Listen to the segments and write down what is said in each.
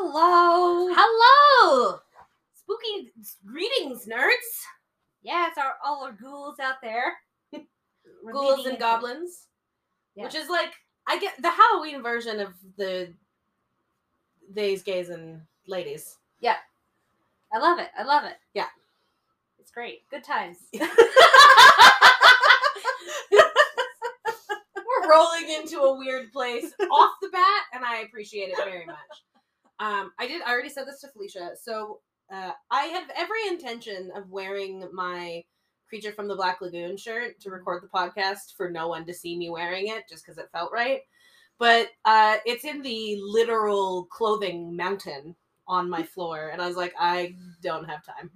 Hello. Hello! Spooky greetings, nerds! Yeah, it's our all our ghouls out there. Ghouls and goblins. Yeah. Which is like, I get the Halloween version of the Days, Gays, and Ladies. Yeah. I love it. I love it. Yeah. It's great. Good times. We're rolling into a weird place off the bat, and I appreciate it very much. Um, I did. I already said this to Felicia. So uh, I have every intention of wearing my creature from the Black Lagoon shirt to record the podcast for no one to see me wearing it, just because it felt right. But uh, it's in the literal clothing mountain on my floor, and I was like, I don't have time.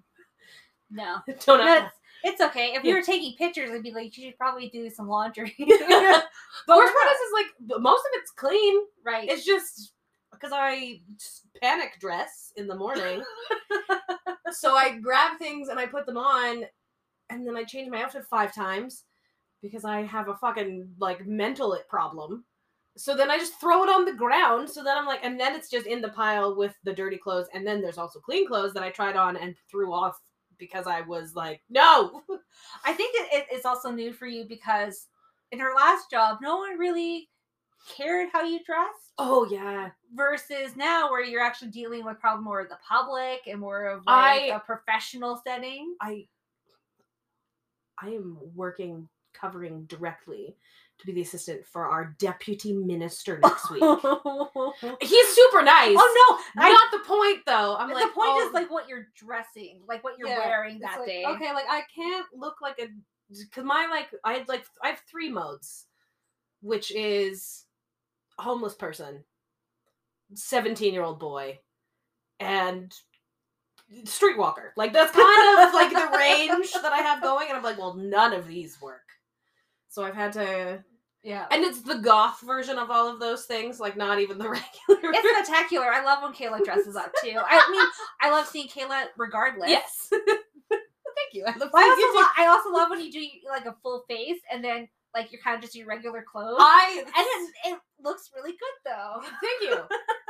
No. don't have it's okay. If you Yeah. were taking pictures, I'd be like, you should probably do some laundry. the But worst part is, is like most of it's clean. right. It's just because I panic dress in the morning. so I grab things and I put them on, and then I change my outfit five times because I have a fucking like mental it problem. So then I just throw it on the ground. So then I'm like, and then it's just in the pile with the dirty clothes, and then there's also clean clothes that I tried on and threw off because I was like, no. I think it, it, it's also new for you because in her last job, no one really cared how you dressed. Oh yeah, versus now where you're actually dealing with probably more of the public and more of like I- a professional setting. I I am working covering directly to be the assistant for our deputy minister next week. He's super nice. Oh no! I, Not the point though. I'm the like point oh, is like what you're dressing, like what you're yeah, wearing that like, day. Okay, like I can't look like a because my like I had like I have three modes, which is homeless person, seventeen year old boy, and streetwalker. Like that's kind of like the range that I have going, and I'm like, well, none of these work. So I've had to, Yeah. and it's the goth version of all of those things, like not even the regular. It's spectacular. I love when Kayla dresses up too. I mean, I love seeing Kayla regardless. yes. Thank you. I love I also, lo- I also love when you do like a full face and then like you're kind of just your regular clothes. I and it, it looks really good though. Thank you.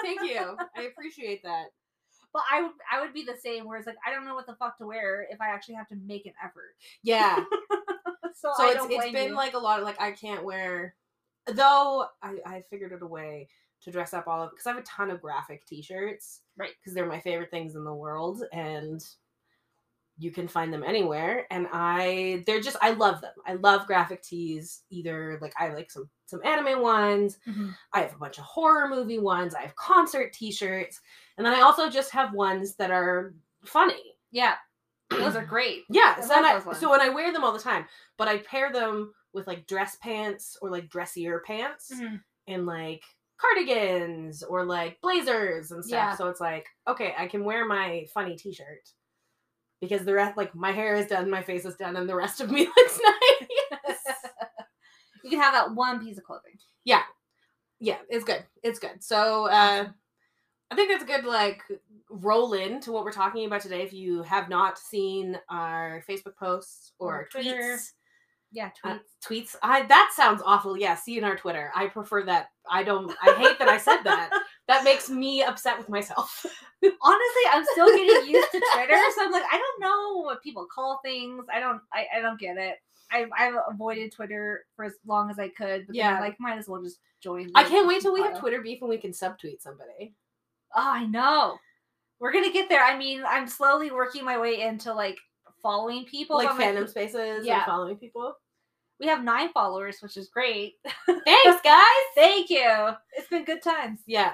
Thank you. I appreciate that. But I would I would be the same. where it's like I don't know what the fuck to wear if I actually have to make an effort. Yeah. So, So it's it's been you. like a lot of like I can't wear though I I figured out a way to dress up all of because I have a ton of graphic t-shirts. Right. Because they're my favorite things in the world and you can find them anywhere and I they're just I love them. I love graphic tees either like I like some some anime ones, Mhm. I have a bunch of horror movie ones, I have concert t-shirts, and then I also just have ones that are funny. yeah, those are great. Yeah, I so, and I, so and I wear them all the time, but I pair them with like dress pants or like dressier pants Mm-hmm. and like cardigans or like blazers and stuff. Yeah. So it's like, okay, I can wear my funny t-shirt because the rest, like my hair is done, my face is done, and the rest of me looks nice. you can have that one piece of clothing. yeah, yeah, it's good. It's good. So uh, I think that's a good like roll into what we're talking about today. If you have not seen our Facebook posts or, Or Twitter. tweets, Yeah, Uh, tweets. tweets. I that sounds awful. Yeah, see in our Twitter. I prefer that. I don't. I hate that I said that. That makes me upset with myself. Honestly, I'm still getting used to Twitter, so I'm like, I don't know what people call things. I don't, I, I don't get it. I've, I've avoided Twitter for as long as I could, but yeah, like might as well just join. I can't wait till we have. Twitter beef and we can subtweet somebody. Oh, I know. We're gonna get there. I mean, I'm slowly working my way into like following people. like my- fandom spaces Yeah. and following people. We have nine followers, which is great. Thanks, guys. Thank you. It's been good times. Yeah.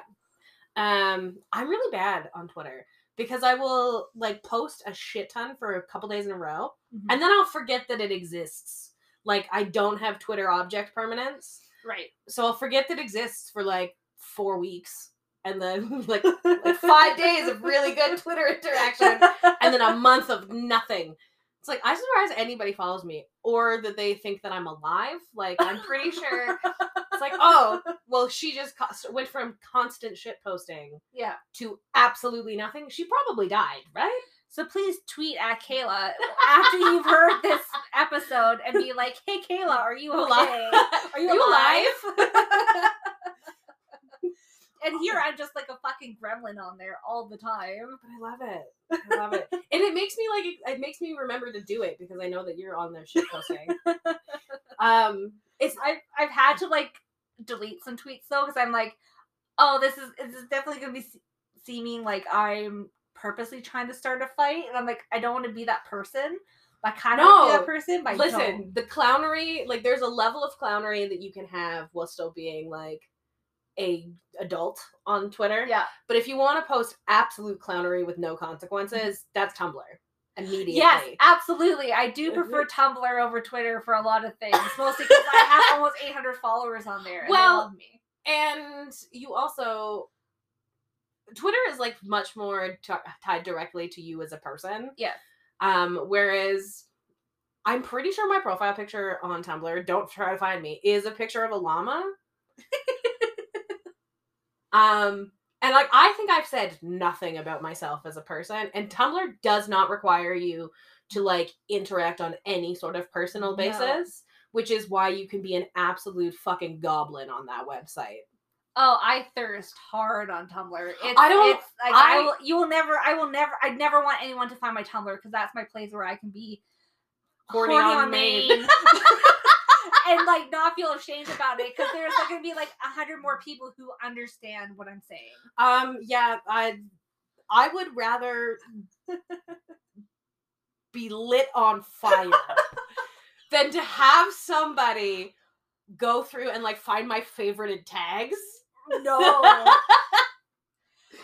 Um, I'm really bad on Twitter because I will like post a shit ton for a couple days in a row, Mhm. and then I'll forget that it exists. Like I don't have Twitter object permanence. Right. so I'll forget that it exists for like four weeks, and then like like five days of really good Twitter interaction, and then a month of nothing. It's like I'm surprised anybody follows me, or that they think that I'm alive. Like I'm pretty sure it's like, oh, well, she just co- went from constant shit posting yeah. to absolutely nothing. She probably died, right? So please tweet at Kayla after you've heard this episode and be like, "Hey Kayla, are you okay? Are you, alive?" And here I'm just like a fucking gremlin on there all the time. But I love it. I love it. and it makes me like it makes me remember to do it because I know that you're on there shit posting. um it's I've I've had to like delete some tweets though because I'm like, oh, this is this is definitely gonna be seeming like I'm purposely trying to start a fight, and I'm like, I don't want to be that person. I kind of want to be No, that person. But listen, the clownery, like there's a level of clownery that you can have while still being like a adult on Twitter. yeah, But if you want to post absolute clownery with no consequences, that's Tumblr. Immediately. yes, absolutely. I do Mhm. prefer Tumblr over Twitter for a lot of things, mostly because I have almost 800 followers on there. And Well, they love me. and you also Twitter is like much more t- tied directly to you as a person. Yes. Um, whereas I'm pretty sure my profile picture on Tumblr, don't try to find me, is a picture of a llama. um, and like I think I've said nothing about myself as a person, and Tumblr does not require you to like interact on any sort of personal No. basis, which is why you can be an absolute fucking goblin on that website. Oh, I thirst hard on Tumblr. It's, I don't- It's like I, I- will. You will never. I will never. I never want anyone to find my Tumblr because that's my place where I can be Horny horny, on on main. And like not feel ashamed about it because there's like gonna be like a hundred more people who understand what I'm saying. Um, yeah, I I would rather be lit on fire than to have somebody go through and like find my favorited tags. No.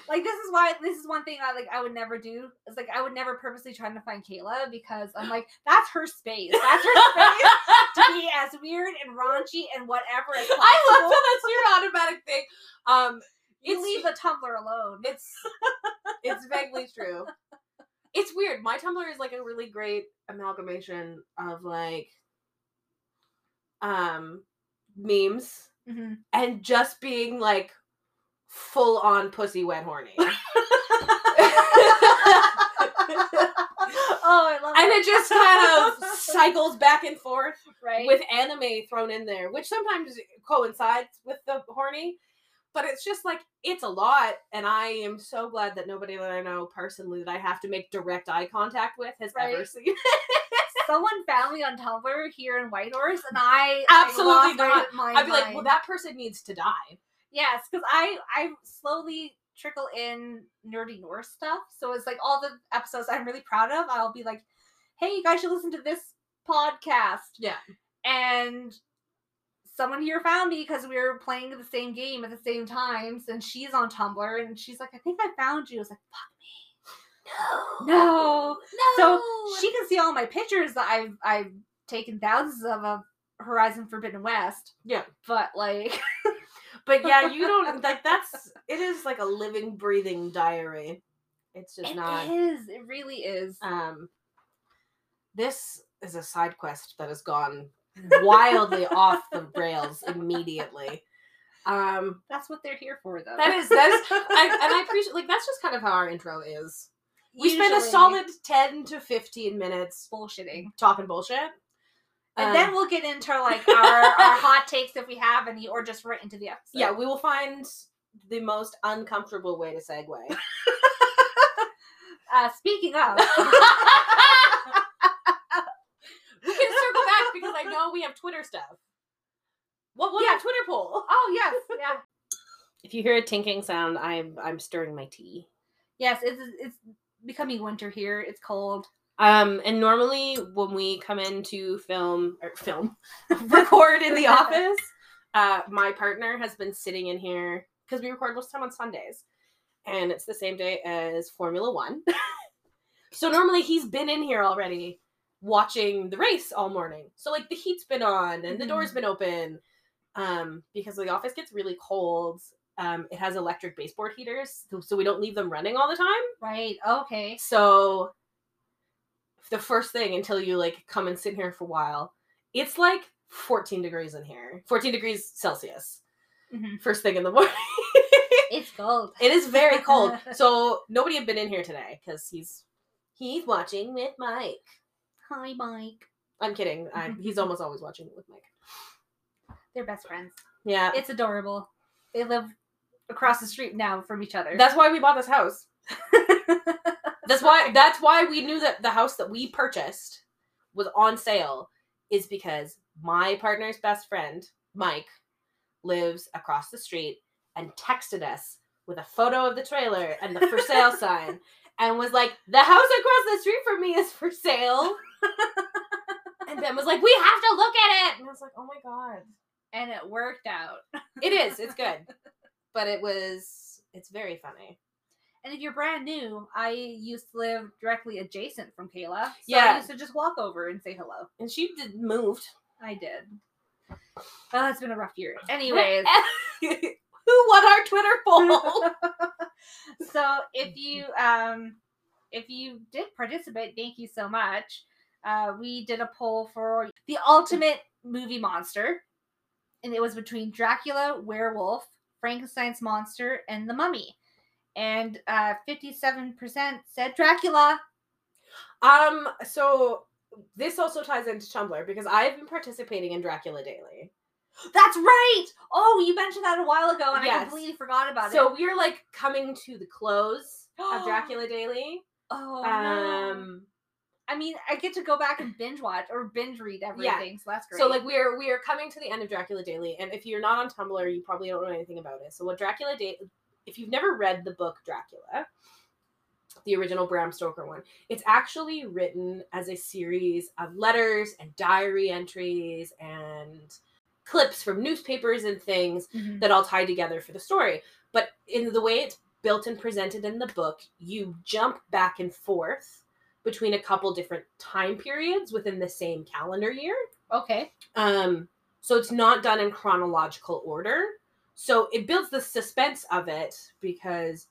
like this is why this is one thing I like I would never do. It's like I would never purposely try to find Kayla because I'm like, that's her space. That's her space to be as weird and raunchy and whatever as possible. I love that that's your automatic thing. Um, You leave the Tumblr alone. it's it's vaguely true. It's weird. My Tumblr is like a really great amalgamation of like um memes Mhm. and just being like full on pussy wet horny. oh, I love and that. it just kind of cycles back and forth right with anime thrown in there, which sometimes coincides with the horny. But it's just like it's a lot, and I am so glad that nobody that I know personally that I have to make direct eye contact with has ever Right. seen. someone found me on Tumblr here in Whitehorse, and I Absolutely like, lost my- my I'd be like, well, that person needs to die. Yes, because I I slowly trickle in nerdy Norse stuff. So it's like all the episodes I'm really proud of. I'll be like, hey, you guys should listen to this podcast. Yeah. And someone here found me because we were playing the same game at the same times, and she's on Tumblr, and she's like, I think I found you. I was like, fuck me. No. No. No. So she can see all my pictures that I've I've taken thousands of of Horizon Forbidden West. Yeah. But like But yeah, you don't like that's it is like a living, breathing diary. It's just It not is. It really is. um this is a side quest that has gone wildly off the rails immediately. Um That's what they're here for, though. that is that is I, and I appreciate like that's just kind of how our intro is. We spend a solid 10 to 15 minutes bullshitting, talking bullshit. And Um, then we'll get into like our our hot takes if we have any, or just right into the episode. yeah, we will find the most uncomfortable way to segue. Uh, speaking of, we can circle back because I know we have Twitter stuff. What what Yeah. about Twitter poll? oh yes, yeah, If you hear a tinking sound, I'm I'm stirring my tea. yes, it's it's becoming winter here. It's cold. Um, and normally when we come in to film or film, record in the office, uh, my partner has been sitting in here because we record most of the time on Sundays, and it's the same day as Formula One. so normally he's been in here already watching the race all morning. So like the heat's been on and the door's been open, um, because the office gets really cold. Um, it has electric baseboard heaters, so we don't leave them running all the time. Right. Okay. So the first thing until you like come and sit here for a while, it's like 14 degrees in here. 14 degrees Celsius. Mhm. First thing in the morning. It's cold. it is very cold. So nobody had been in here today because he's he's watching with Mike. Hi, Mike. I'm kidding. I, he's almost always watching with Mike. They're best friends. Yeah. It's adorable. They live across the street now from each other. That's why we bought this house. That's why that's why we knew that the house that we purchased was on sale is because my partner's best friend, Mike, lives across the street and texted us with a photo of the trailer and the for sale sign and was like, "The house across the street from me is for sale." and Ben was like, "We have to look at it." And I was like, "Oh my god." and it worked out. It is. It's good. But it was it's very funny. And if you're brand new, I used to live directly adjacent from Kayla. So Yeah. I used to just walk over and say hello. And she did moved. I did. Oh, it's been a rough year. Anyways, Who won our Twitter poll? so if you um if you did participate, thank you so much. Uh, we did a poll for the ultimate movie monster, and it was between Dracula, werewolf, Frankenstein's monster, and the Mummy. And uh, fifty-seven percent said Dracula. Um, so this also ties into Tumblr because I've been participating in Dracula Daily. That's right. Oh, you mentioned that a while ago, and I completely forgot about So it. So we're like coming to the close of Dracula Daily. Oh, no. Um, I mean, I get to go back and binge watch or binge read everything, so that's great. so like we're we are coming to the end of Dracula Daily, and if you're not on Tumblr, you probably don't know anything about it. So what Dracula Daily, if you've never read the book Dracula, the original Bram Stoker one, it's actually written as a series of letters and diary entries and clips from newspapers and things Mhm. that all tie together for the story. But in the way it's built and presented in the book, you jump back and forth between a couple different time periods within the same calendar year. okay. Um, so it's not done in chronological order. So it builds the suspense of it because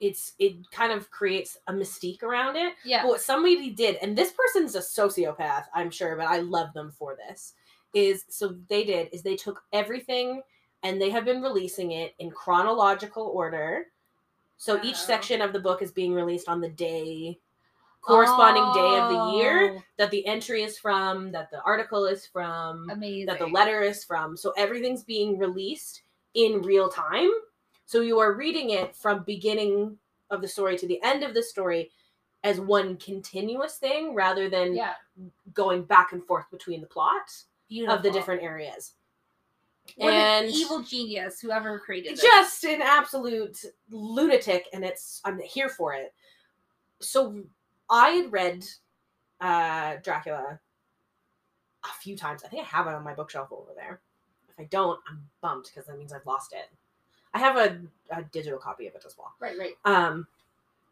it's it kind of creates a mystique around it. Yeah. But what somebody did, and this person's a sociopath, I'm sure, but I love them for this, is so they did is they took everything and they have been releasing it in chronological order. So each oh. section of the book is being released on the day corresponding day of the year Oh, that the entry is from, that the article is from, Amazing. that the letter is from. So everything's being released in real time. So you are reading it from beginning of the story to the end of the story as one continuous thing rather than Yeah. going back and forth between the plot Beautiful. of the different areas. What and an evil genius, whoever created this. just an absolute lunatic and it's I'm here for it. So I had read uh Dracula a few times. I think I have it on my bookshelf over there. If I don't, I'm bummed because that means I've lost it. I have a, a digital copy of it as well. Right, right. Um,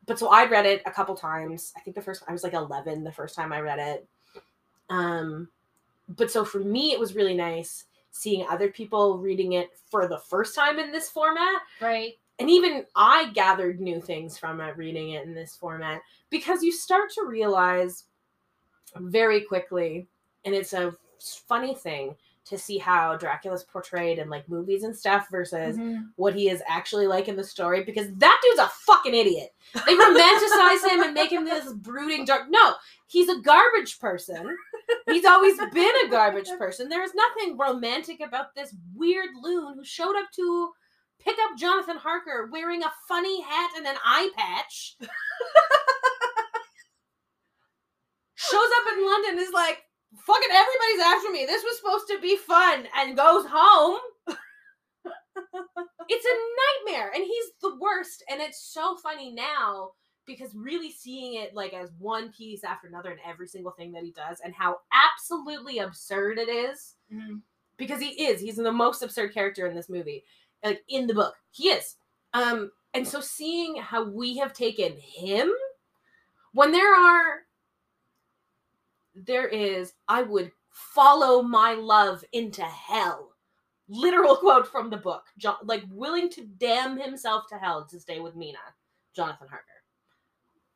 but so I read it a couple times. I think the first I was like 11 the first time I read it. Um, but so for me, it was really nice seeing other people reading it for the first time in this format. Right. And even I gathered new things from it reading it in this format because you start to realize very quickly, and it's a funny thing to see how Dracula's portrayed in like movies and stuff versus Mhm. what he is actually like in the story because that dude's a fucking idiot. They romanticize him and make him this brooding dark. No, he's a garbage person. He's always been a garbage person. There's nothing romantic about this weird loon who showed up to pick up Jonathan Harker wearing a funny hat and an eye patch. Shows up in London is like, fucking everybody's after me. This was supposed to be fun and goes home. it's a nightmare and he's the worst and it's so funny now because really seeing it like as one piece after another in every single thing that he does and how absolutely absurd it is Mhm. because he is he's the most absurd character in this movie like in the book. He is. Um and so seeing how we have taken him when there are there is i would follow my love into hell literal quote from the book. John, like willing to damn himself to hell to stay with mina jonathan harker.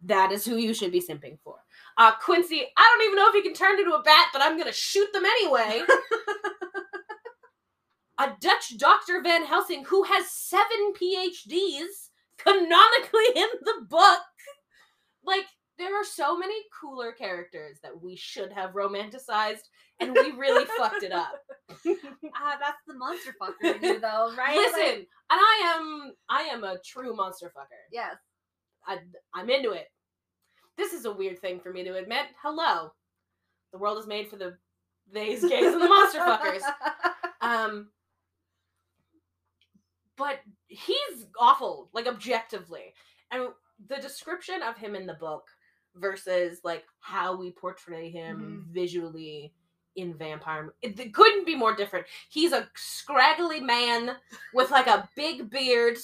That is who you should be simping for. Uh quincy i don't even know if he can turn into a bat but i'm gonna shoot them anyway a dutch dr van helsing who has seven phds canonically in the book like there are so many cooler characters that we should have romanticized, and we really fucked it up. Ah, that's the monster fucker in you, though, right? Listen, Like, and I am I am a true monster fucker. yes. I, I'm into it. This is a weird thing for me to admit. Hello, the world is made for the theys, gays, and the monster fuckers. Um, but he's awful, like objectively. And the description of him in the book versus like how we portray him mm-hmm. visually in vampire it, couldn't be more different. He's a scraggly man with like a big beard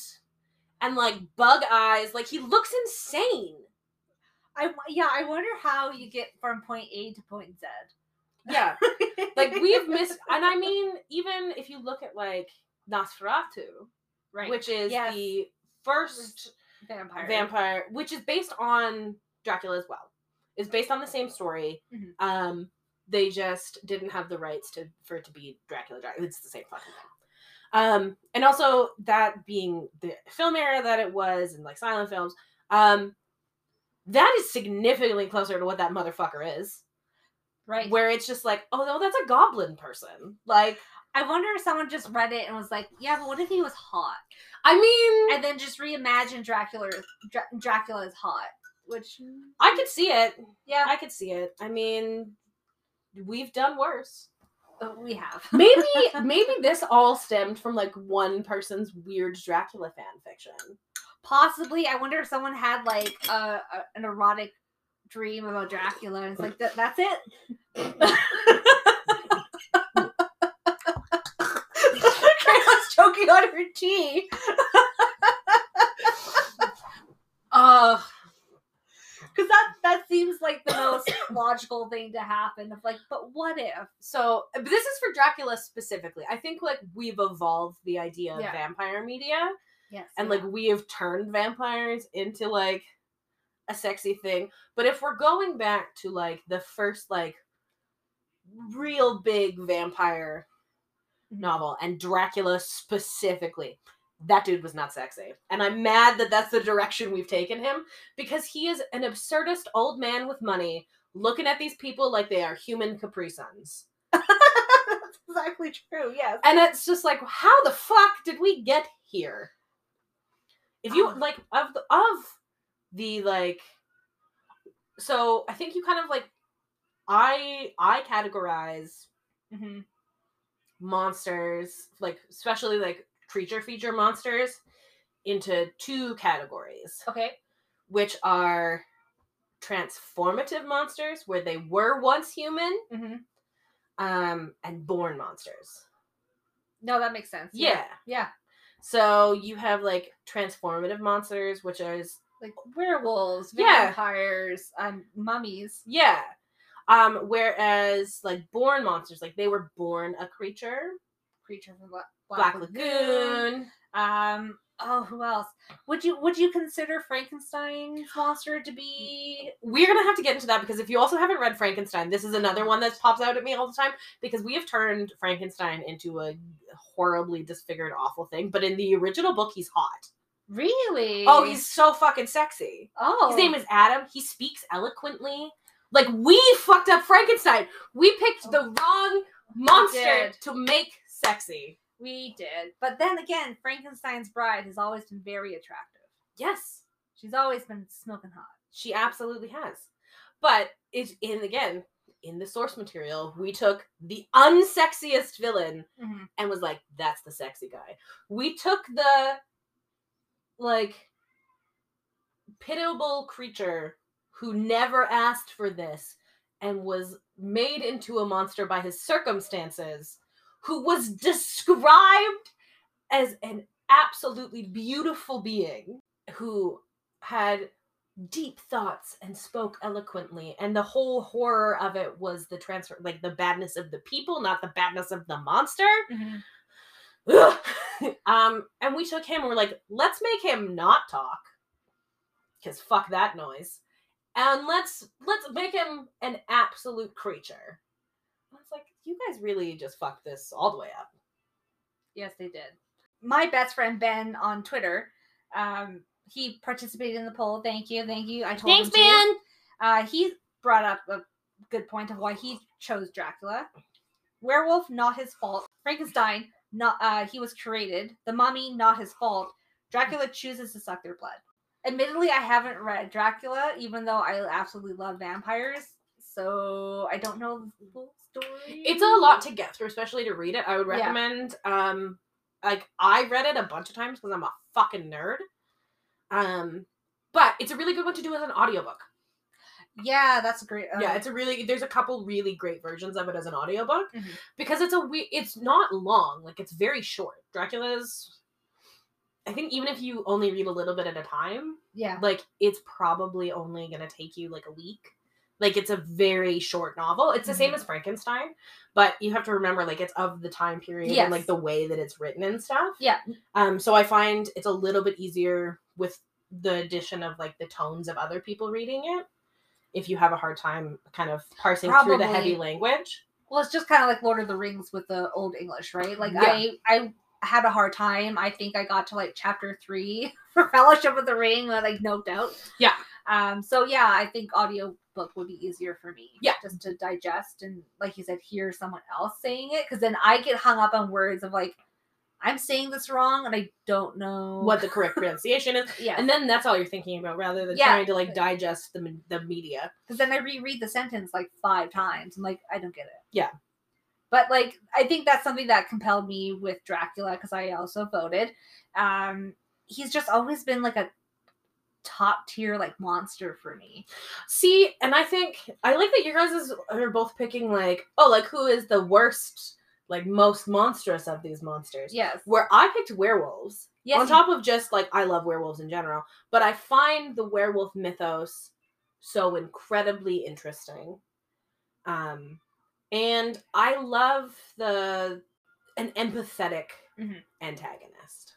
and like bug eyes. Like he looks insane. I yeah, I wonder how you get from point A to point Z. yeah. Like we've missed and i mean even if you look at like nosferatu right, which is Yes. the first vampire. vampire which is based on dracula as well is based on the same story Mhm. um they just didn't have the rights to for it to be dracula dracula it's the same fucking thing um and also that being the film era that it was and like silent films um that is significantly closer to what that motherfucker is Right. where it's just like oh no that's a goblin person like I wonder if someone just read it and was like, "Yeah, but what if he was hot?" i mean And then just reimagine Dracula. Dra- Dracula is hot, which i could see it yeah, i could see it i mean we've done worse uh, we have. maybe maybe this all stemmed from like one person's weird Dracula fan fiction. Possibly, I wonder if someone had like a, a an erotic dream about Dracula, and it's like that, that's it. Kayla's choking on her tea. Uh Because that that seems like the most logical thing to happen. Of like, but what if? so but this is for Dracula specifically. I think like we've evolved the idea of Yeah. vampire media Yes. and like we have turned vampires into like a sexy thing. But if we're going back to like the first like real big vampire. Novel and Dracula specifically, that dude was not sexy. And I'm mad that that's the direction we've taken him because he is an absurdist old man with money looking at these people like they are human Capri Suns. that's exactly true. Yes. And it's just like, how the fuck did we get here? If you Ah. like of the of the like so I think you kind of like I I categorize hmm monsters, like especially like creature feature monsters, into two categories, Okay. which are transformative monsters, where they were once human, hmm um, and born monsters. No, that makes sense. Yeah. Yeah. So you have like transformative monsters, which is Like werewolves, Yeah. vampires, um, mummies. yeah. Um, whereas like born monsters, like they were born a creature. Creature from Black, Black Lagoon. Um. Oh, who else? Would you would you consider Frankenstein's monster to be? we're gonna have to get into that because if you also haven't read Frankenstein, this is another one that pops out at me all the time because we have turned Frankenstein into a horribly disfigured, awful thing. But in the original book, he's hot. Really? Oh, he's so fucking sexy. oh. His name is Adam. He speaks eloquently. Like we fucked up Frankenstein. We picked the wrong monster to make sexy. We did, but then again, Frankenstein's bride has always been very attractive. Yes, She's always been smoking hot. she absolutely has. But it's in again in the source material, we took the unsexiest villain Mm-hmm. and was like, that's the sexy guy. We took the like pitiable creature who never asked for this and was made into a monster by his circumstances, who was described as an absolutely beautiful being who had deep thoughts and spoke eloquently and the whole horror of it was the transfer like the badness of the people not the badness of the monster Ugh. um, and we took him and we're like, let's make him not talk. Cause fuck that noise. And let's let's make him an absolute creature. I was like, you guys really just fucked this all the way up. Yes, they did. My best friend Ben on Twitter, um, he participated in the poll. Thank you, thank you. I told him to. Uh, he brought up a good point of why he chose Dracula. Werewolf, not his fault. Frankenstein, not uh, he was created. The Mummy, not his fault. Dracula chooses to suck their blood. Admittedly, I haven't read Dracula, even though I absolutely love vampires. So I don't know the full story. It's a lot to get through, especially to read it. I would Yeah. recommend. Um, like I read it a bunch of times because I'm a fucking nerd. Um, but it's a really good one to do as an audiobook. Yeah, that's a great. Uh, yeah, it's a really there's a couple really great versions of it as an audiobook Mhm. because it's a we it's not long, like it's very short. Dracula's I think even if you only read a little bit at a time, yeah. like it's probably only going to take you like a week. Like it's a very short novel. It's the same Mhm. as Frankenstein, but you have to remember like it's of the time period Yes. and like the way that it's written and stuff. Yeah. Um so I find it's a little bit easier with the addition of like the tones of other people reading it. If you have a hard time kind of parsing through the heavy language. Well, it's just kind of like Lord of the Rings with the old English, right? Like Yeah. I, I had a hard time. I think I got to like chapter three for Fellowship of the Ring, and like no doubt. Yeah. Um. So yeah, I think audiobook would be easier for me. Yeah. Just to digest and, like you said, hear someone else saying it, because then I get hung up on words of like, I'm saying this wrong, and I don't know What the correct pronunciation is. Yeah. And then that's all you're thinking about rather than Yeah. trying to like digest the, the media. because then I reread the sentence like five times. I'm like, I don't get it. Yeah. But like, I think that's something that compelled me with Dracula because I also voted. Um, he's just always been like a top tier like monster for me. See, and I think I like that you guys is, are both picking like, oh, like who is the worst, like most monstrous of these monsters? Yes. Where I picked werewolves. Yes. on top of just like I love werewolves in general, but I find the werewolf mythos so incredibly interesting. Um and I love the an empathetic Mhm. antagonist.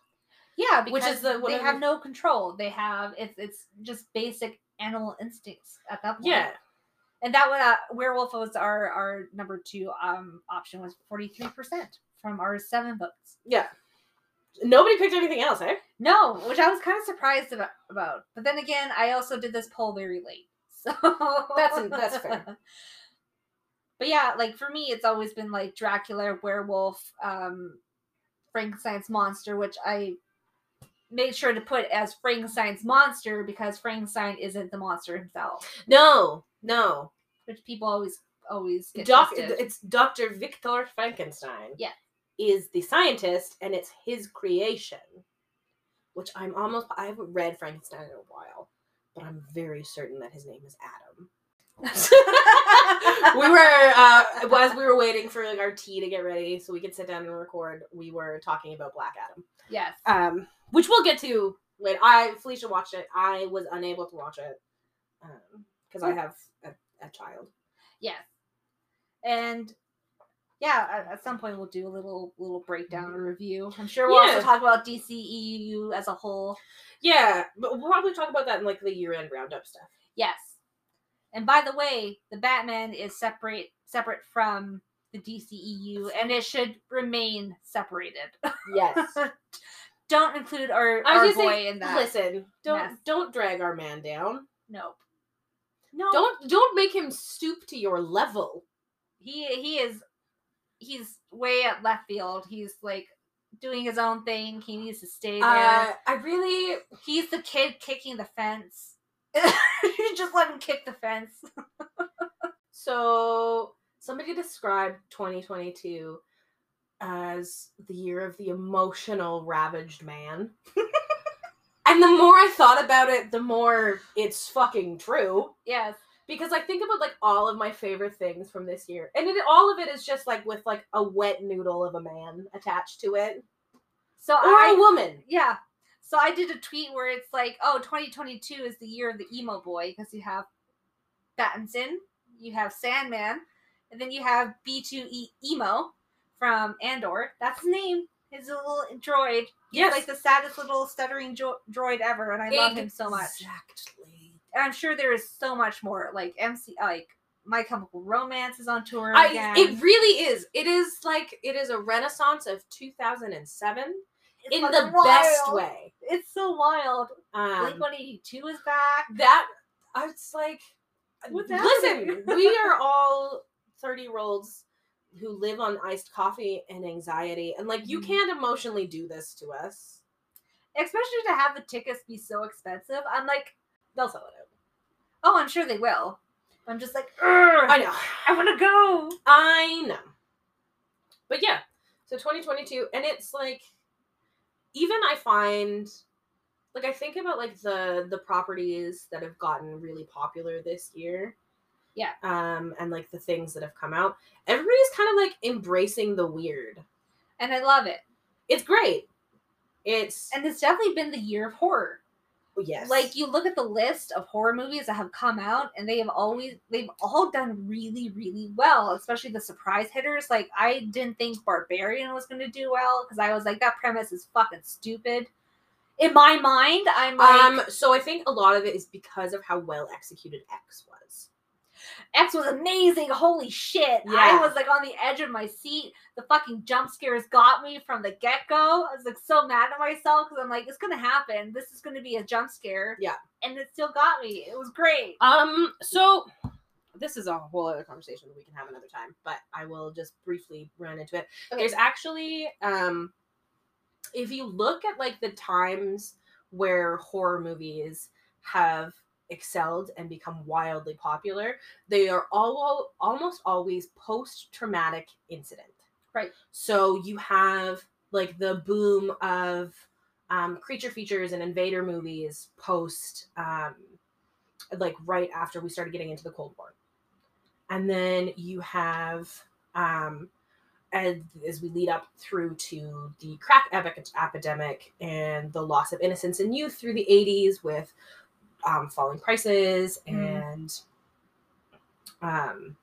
yeah, which is the- one they have the- no control. They have it's it's just basic animal instincts at that point. Yeah. And that would uh, werewolf was our our number two um option was forty three percent from our seven votes. Yeah. Nobody picked anything else, eh? No, which I was kind of surprised about, about. But then again, I also did this poll very late. So That's- that's fair. But yeah, like for me it's always been like Dracula, werewolf, um Frankenstein's monster, which I made sure to put as Frankenstein's monster because Frankenstein isn't the monster himself, No, no. which people always always get Doc, twisted. it's Dr. Victor Frankenstein. Yeah. Is the scientist and it's his creation. Which I'm almost I haven't read Frankenstein in a while, but I'm very certain that his name is Adam. we were uh as we were waiting for like our tea to get ready so we could sit down and record, we were talking about Black Adam. yes. Um which we'll get to later. I Felicia watched it. I was unable to watch it. Um because I have a, a child. Yes. And yeah, at, some point we'll do a little little breakdown or review. I'm sure we'll Yeah. also talk about DCEU as a whole. Yeah, but we'll probably talk about that in like the year-end roundup stuff. Yes. And by the way, the Batman is separate separate from the DCEU and it should remain separated. Yes. Don't include our, our boy say, in that. listen, don't mess. don't drag our man down. Nope. No. Don't don't make him stoop to your level. he he is he's way at left field. He's like doing his own thing. He needs to stay there. Uh, I really He's the kid kicking the fence. you just let him kick the fence. so somebody described 2022 as the year of the emotional ravaged man. and the more I thought about it, the more it's fucking true. Yes. because I think about like all of my favorite things from this year, and it, all of it is just like with like a wet noodle of a man attached to it, So or I a woman. yeah. So I did a tweet where it's like, oh, 2022 is the year of the emo boy because you have Battinson, you have Sandman, and then you have B2E emo from Andor. That's his name. His little droid. He's Yes. like the saddest little stuttering jo- droid ever, and I love him so much. Exactly. And I'm sure there is so much more. Like MC, like My Chemical Romance is on tour I, again. it really is. It is like it is a renaissance of 2007 It's in the best way. It's so wild. Um, Blink 182 is back. that I was like, What's Listen, we are all 30 year olds who live on iced coffee and anxiety. And like, you Mhm. can't emotionally do this to us. Especially to have the tickets be so expensive. I'm like, They'll sell it out. oh, I'm sure they will. I'm just like, "Ugh, I know. I want to go. I know. But yeah, so 2022, and it's like, even I find, like, I think about like the the properties that have gotten really popular this year. Yeah. Um, and like the things that have come out, everybody's kind of like embracing the weird. And I love it. It's great. It's And it's definitely been the year of horror. Yes, Like you look at the list of horror movies that have come out and they have always they've all done really, really well, especially the surprise hitters. Like I didn't think Barbarian was gonna do well because I was like, that premise is fucking stupid. In my mind, I'm like um. So I think a lot of it is because of how well executed X was. X was amazing. Holy shit. Yeah. I was like on the edge of my seat. The fucking jump scares got me from the get go. I was like so mad at myself because I'm like, it's gonna happen. This is gonna be a jump scare. Yeah. And it still got me. It was great. Um, so this is a whole other conversation that we can have another time, but I will just briefly run into it. Okay. There's actually, um, if you look at like the times where horror movies have excelled and become wildly popular, they are all almost always post-traumatic incident. Right. So you have like the boom of um, creature features and invader movies post um, like right after we started getting into the Cold War. And then you have um as, as we lead up through to the crack epidemic and the loss of innocence and youth through the 80s with um, falling prices Mm. and um,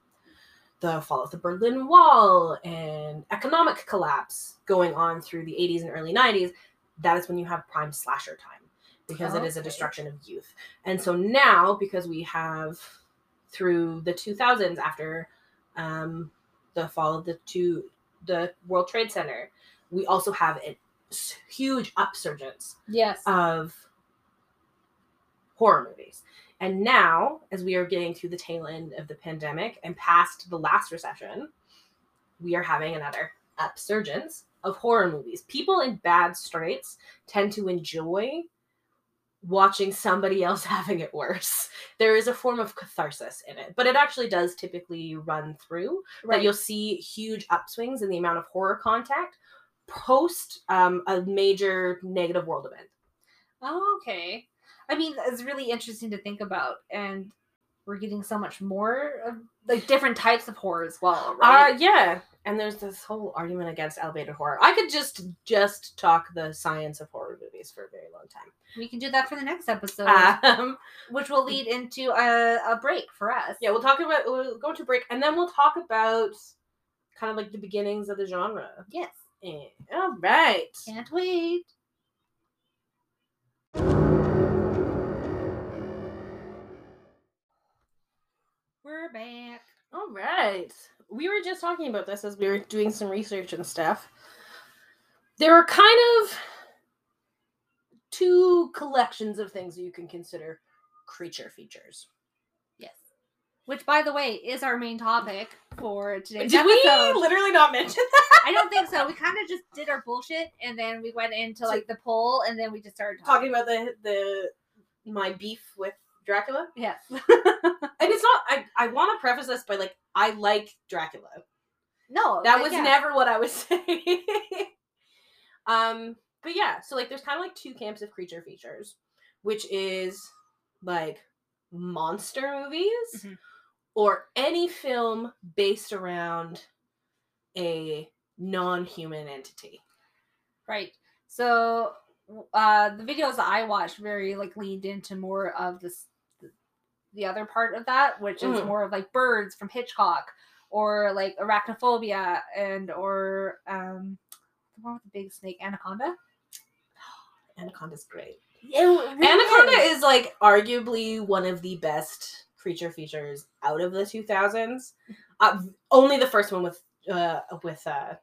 the fall of the Berlin Wall and economic collapse going on through the 80s and early 90s, that is when you have prime slasher time because it is a destruction of youth. And so now, because we have through the 2000s after um, the fall of the two, the World Trade Center, we also have a huge upsurgence Yes. of horror movies. And now, as we are getting to the tail end of the pandemic and past the last recession, we are having another upsurgence of horror movies. People in bad straits tend to enjoy watching somebody else having it worse. There is a form of catharsis in it, but it actually does typically run through that you'll see huge upswings in the amount of horror contact post um, a major negative world event. Oh, okay. I mean, it's really interesting to think about, and we're getting so much more of like different types of horror as well, right? Uh yeah. And there's this whole argument against elevated horror. I could just just talk the science of horror movies for a very long time. we can do that for the next episode. Um, which will lead into a, a break for us. yeah, we'll talk about we'll go to break and then we'll talk about kind of like the beginnings of the genre. Yes. Eh, all right. Can't wait. We're back. All right. We were just talking about this as we were doing some research and stuff. There are kind of two collections of things that you can consider creature features. Yes. Which, by the way, is our main topic for today's Did we literally not mention that? I don't think so. We kind of just did our bullshit, and then we went into like the poll, and then we just started talking. Talking about the the my beef with Dracula. Yes. And it's not I, I want to preface this by like I like Dracula. no, That was yeah. never what I was saying. um, but yeah, so like there's kind of like two camps of creature features, which is like monster movies Mhm. or any film based around a non-human entity. Right. So uh the videos that I watched very like leaned into more of this the other part of that, which is Mhm. more of like birds from Hitchcock or like arachnophobia and or um the one with the big snake anaconda. Anaconda's great. Really Anaconda is. is like arguably one of the best creature features out of the 2000s. Uh, only the first one with uh with uh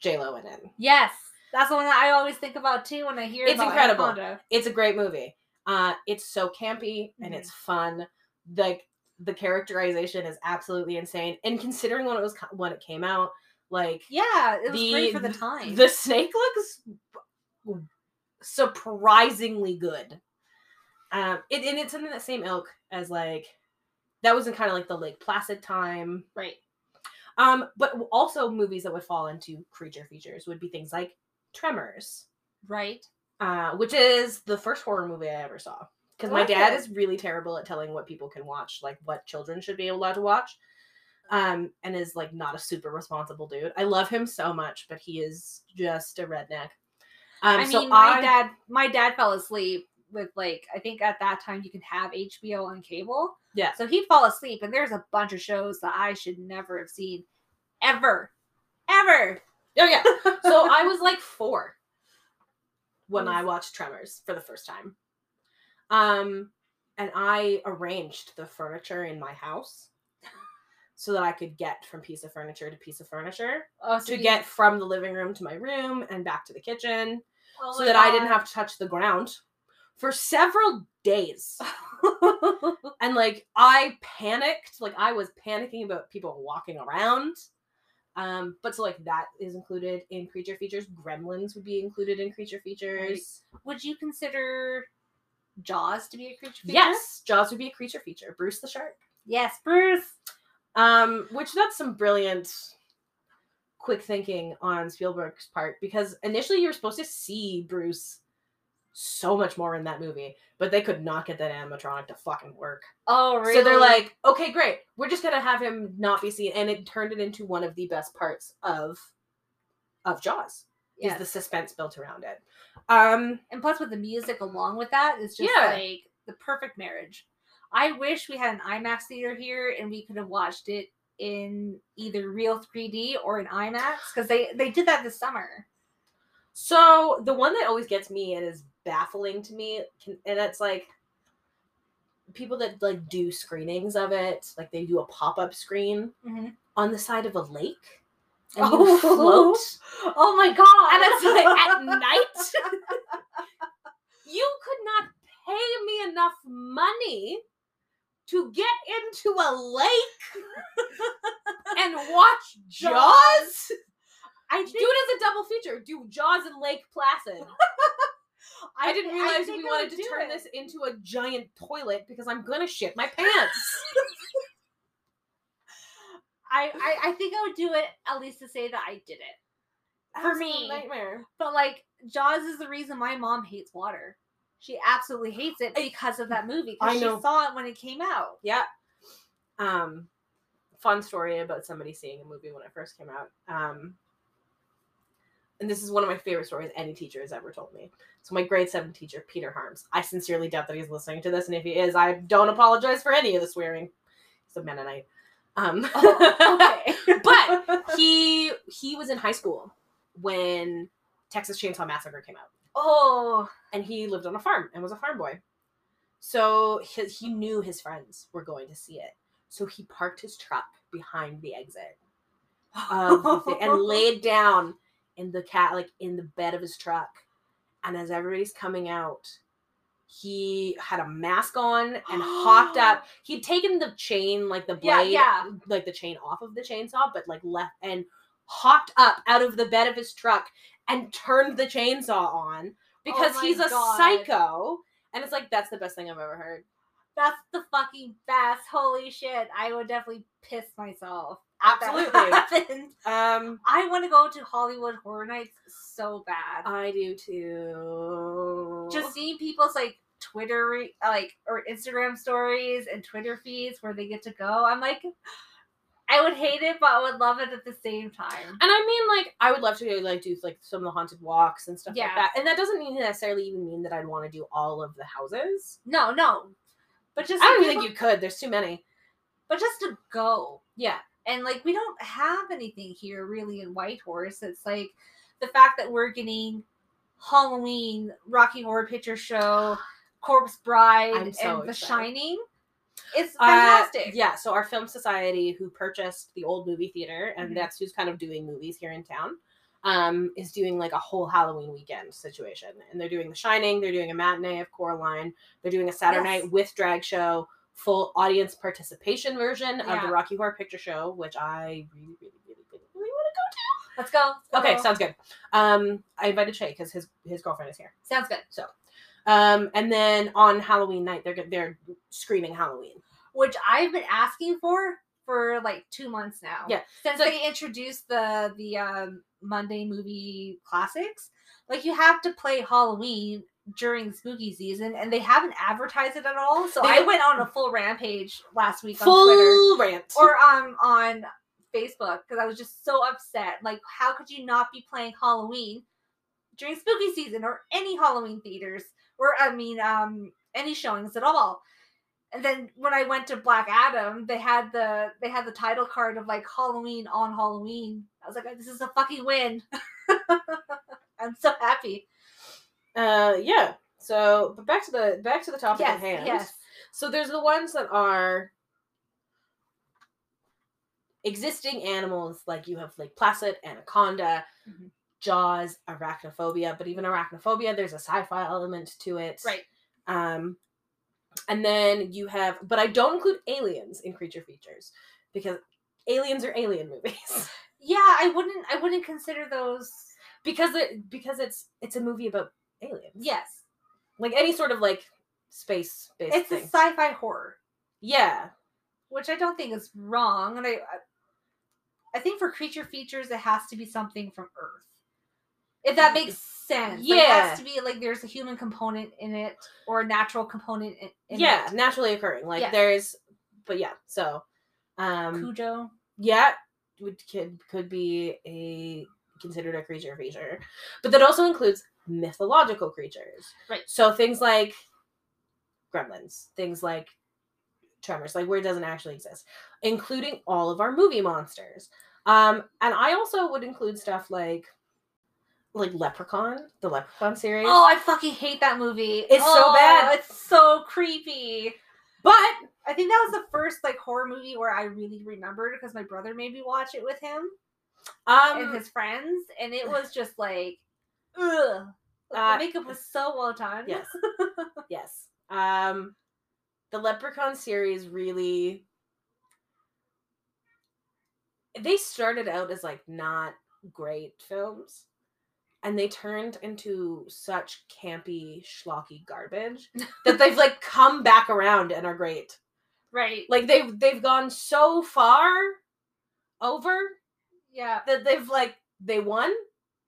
J Lo in it. Yes. That's the one that I always think about too when I hear It's about incredible. Anaconda. It's a great movie. Uh, it's so campy and Mhm. it's fun. Like the characterization is absolutely insane. And considering when it was when it came out, like Yeah, it was The- great for the time. the snake looks surprisingly good. Um, it, and it's in the same ilk as like that was in kind of like the Lake Placid time. right. Um, but also movies that would fall into creature features would be things like Tremors, Right. Uh, which is the first horror movie I ever saw. Because my dad is really terrible at telling what people can watch, like what children should be allowed to watch. Um, and is like not a super responsible dude. I love him so much, but he is just a redneck. Um, I mean, so my I- dad, my dad fell asleep with like I think at that time you can have HBO on cable. Yeah. So he'd fall asleep, and there's a bunch of shows that I should never have seen, ever, ever. Oh yeah. So I was like four when I watched Tremors for the first time. Um, and I arranged the furniture in my house so that I could get from piece of furniture to piece of furniture Oh, so to he- get from the living room to my room and back to the kitchen oh so that I didn't have to touch the ground for several days. And like I panicked, like I was panicking about people walking around. Um, but so like that is included in creature features. Gremlins would be included in creature features. Would you consider Jaws to be a creature? feature? Yes, Jaws would be a creature feature. Bruce the shark. Yes, Bruce. Um, which that's some brilliant quick thinking on Spielberg's part because initially you were supposed to see Bruce so much more in that movie, but they could not get that animatronic to fucking work. Oh, really? So they're like, okay, great. We're just gonna have him not be seen, and it turned it into one of the best parts of of Jaws. yes. Is the suspense built around it? Um, and plus with the music along with that is just Yeah. like the perfect marriage. I wish we had an IMAX theater here and we could have watched it in either real 3D or an IMAX because they they did that this summer. so the one that always gets me and is baffling to me, can, and it's like people that like do screenings of it, like they do a pop up screen Mhm. on the side of a lake, and Oh. you float, Oh my god! and it's like at night. you could not pay me enough money to get into a lake and watch Jaws. I Do it as a double feature. Do Jaws and Lake Placid. I, didn't realize think we I wanted to turn it. this into a giant toilet because I'm gonna shit my pants. I, I I think I would do it at least to say that I did it. For Absolute me. nightmare. But like Jaws is the reason my mom hates water. She absolutely hates it because of that movie. 'cause I know. She saw it when it came out. Yeah. Um, fun story about somebody seeing a movie when it first came out. Um, and this is one of my favorite stories any teacher has ever told me. So my grade seven teacher, Peter Harms. I sincerely doubt that he's listening to this, and if he is, I don't apologize for any of the swearing. He's a Mennonite. Um, Oh, okay. but he he was in high school when Texas Chainsaw Massacre came out oh, and he lived on a farm and was a farm boy. So he, he knew his friends were going to see it. So he parked his truck behind the exit thi- and laid down in the cat like in the bed of his truck. And as everybody's coming out, he had a mask on and hopped up. He'd taken the chain, like the Yeah, blade, yeah. like the chain off of the chainsaw, but like left and hopped up out of the bed of his truck and turned the chainsaw on because Oh he's a God. psycho. And it's like that's the best thing I've ever heard. that's the fucking best. Holy shit! I would definitely piss myself. Absolutely. happened. um, I want to go to Hollywood Horror Nights so bad. I do too. Just seeing people's like Twitter, like or Instagram stories and Twitter feeds where they get to go. I'm like, I would hate it, but I would love it at the same time. And I mean, like, I would love to like do like some of the haunted walks and stuff Yeah. like that. And that doesn't necessarily even mean that I'd want to do all of the houses. No, no, but just I don't even be think you could. There's too many. but just to go. Yeah. And like we don't have anything here really in Whitehorse. It's like the fact that we're getting Halloween, Rocky Horror Picture Show, Corpse Bride, so and The. Shining. It's Uh, fantastic. yeah. So our film society, who purchased the old movie theater, and Mhm. that's who's kind of doing movies here in town, um, is doing like a whole Halloween weekend situation. And they're doing The Shining. They're doing a matinee of Coraline. They're doing a Saturday Yes. night with drag show full audience participation version of the Rocky Horror Picture Show, which I really, really, really, really, really want to go to. Let's go. to. Okay, go. sounds good. Um, I invited Shay because his his girlfriend is here. sounds good. So, um, and then on Halloween night, they're they're screaming Halloween. Which I've been asking for for like two months now. Yeah. Since So- they introduced the the um, Monday movie classics, like you have to play Halloween during spooky season, and they haven't advertised it at all. So They- I went on a full rampage last week on Twitter Full rant. or um on Facebook because I was just so upset. Like, how could you not be playing Halloween during spooky season or any Halloween theaters or I mean um any showings at all? And then when I went to Black Adam, they had the they had the title card of like Halloween on Halloween. I was like, this is a fucking win. I'm so happy. Uh, yeah. So, but back to the back to the topic Yes, at hand. yes. So there's the ones that are existing animals, like you have like Placid, Anaconda, Mhm. Jaws, Arachnophobia. But even Arachnophobia, there's a sci-fi element to it. Right. Um, and then you have, but I don't include aliens in creature features because aliens are alien movies Yeah, I wouldn't I wouldn't consider those because it because it's it's a movie about aliens. yes. like any sort of like space based It's a sci-fi horror. yeah, which I don't think is wrong. And I, I- think for creature features, it has to be something from Earth, if that makes sense. Like, it Yeah. has to be like there's a human component in it or a natural component in, in yeah, it. naturally occurring. Like Yeah. there's, but yeah. So, um, Cujo. yeah, would could could be a considered a creature feature, but that also includes mythological creatures. Right. So things like gremlins, things like tremors, like where it doesn't actually exist, including all of our movie monsters. Um, and I also would include stuff like like Leprechaun, the Leprechaun series. Oh, I fucking hate that movie. It's so Oh, bad. It's so creepy. but I think that was the first like horror movie where I really remembered because my brother made me watch it with him um and his friends, and it was just like, ugh. Uh, the makeup was so well done. Yes. yes. Um the Leprechaun series really they started out as like not great films and they turned into such campy schlocky garbage that they've like come back around and are great. right. Like they've they've gone so far over Yeah. that they've like they won.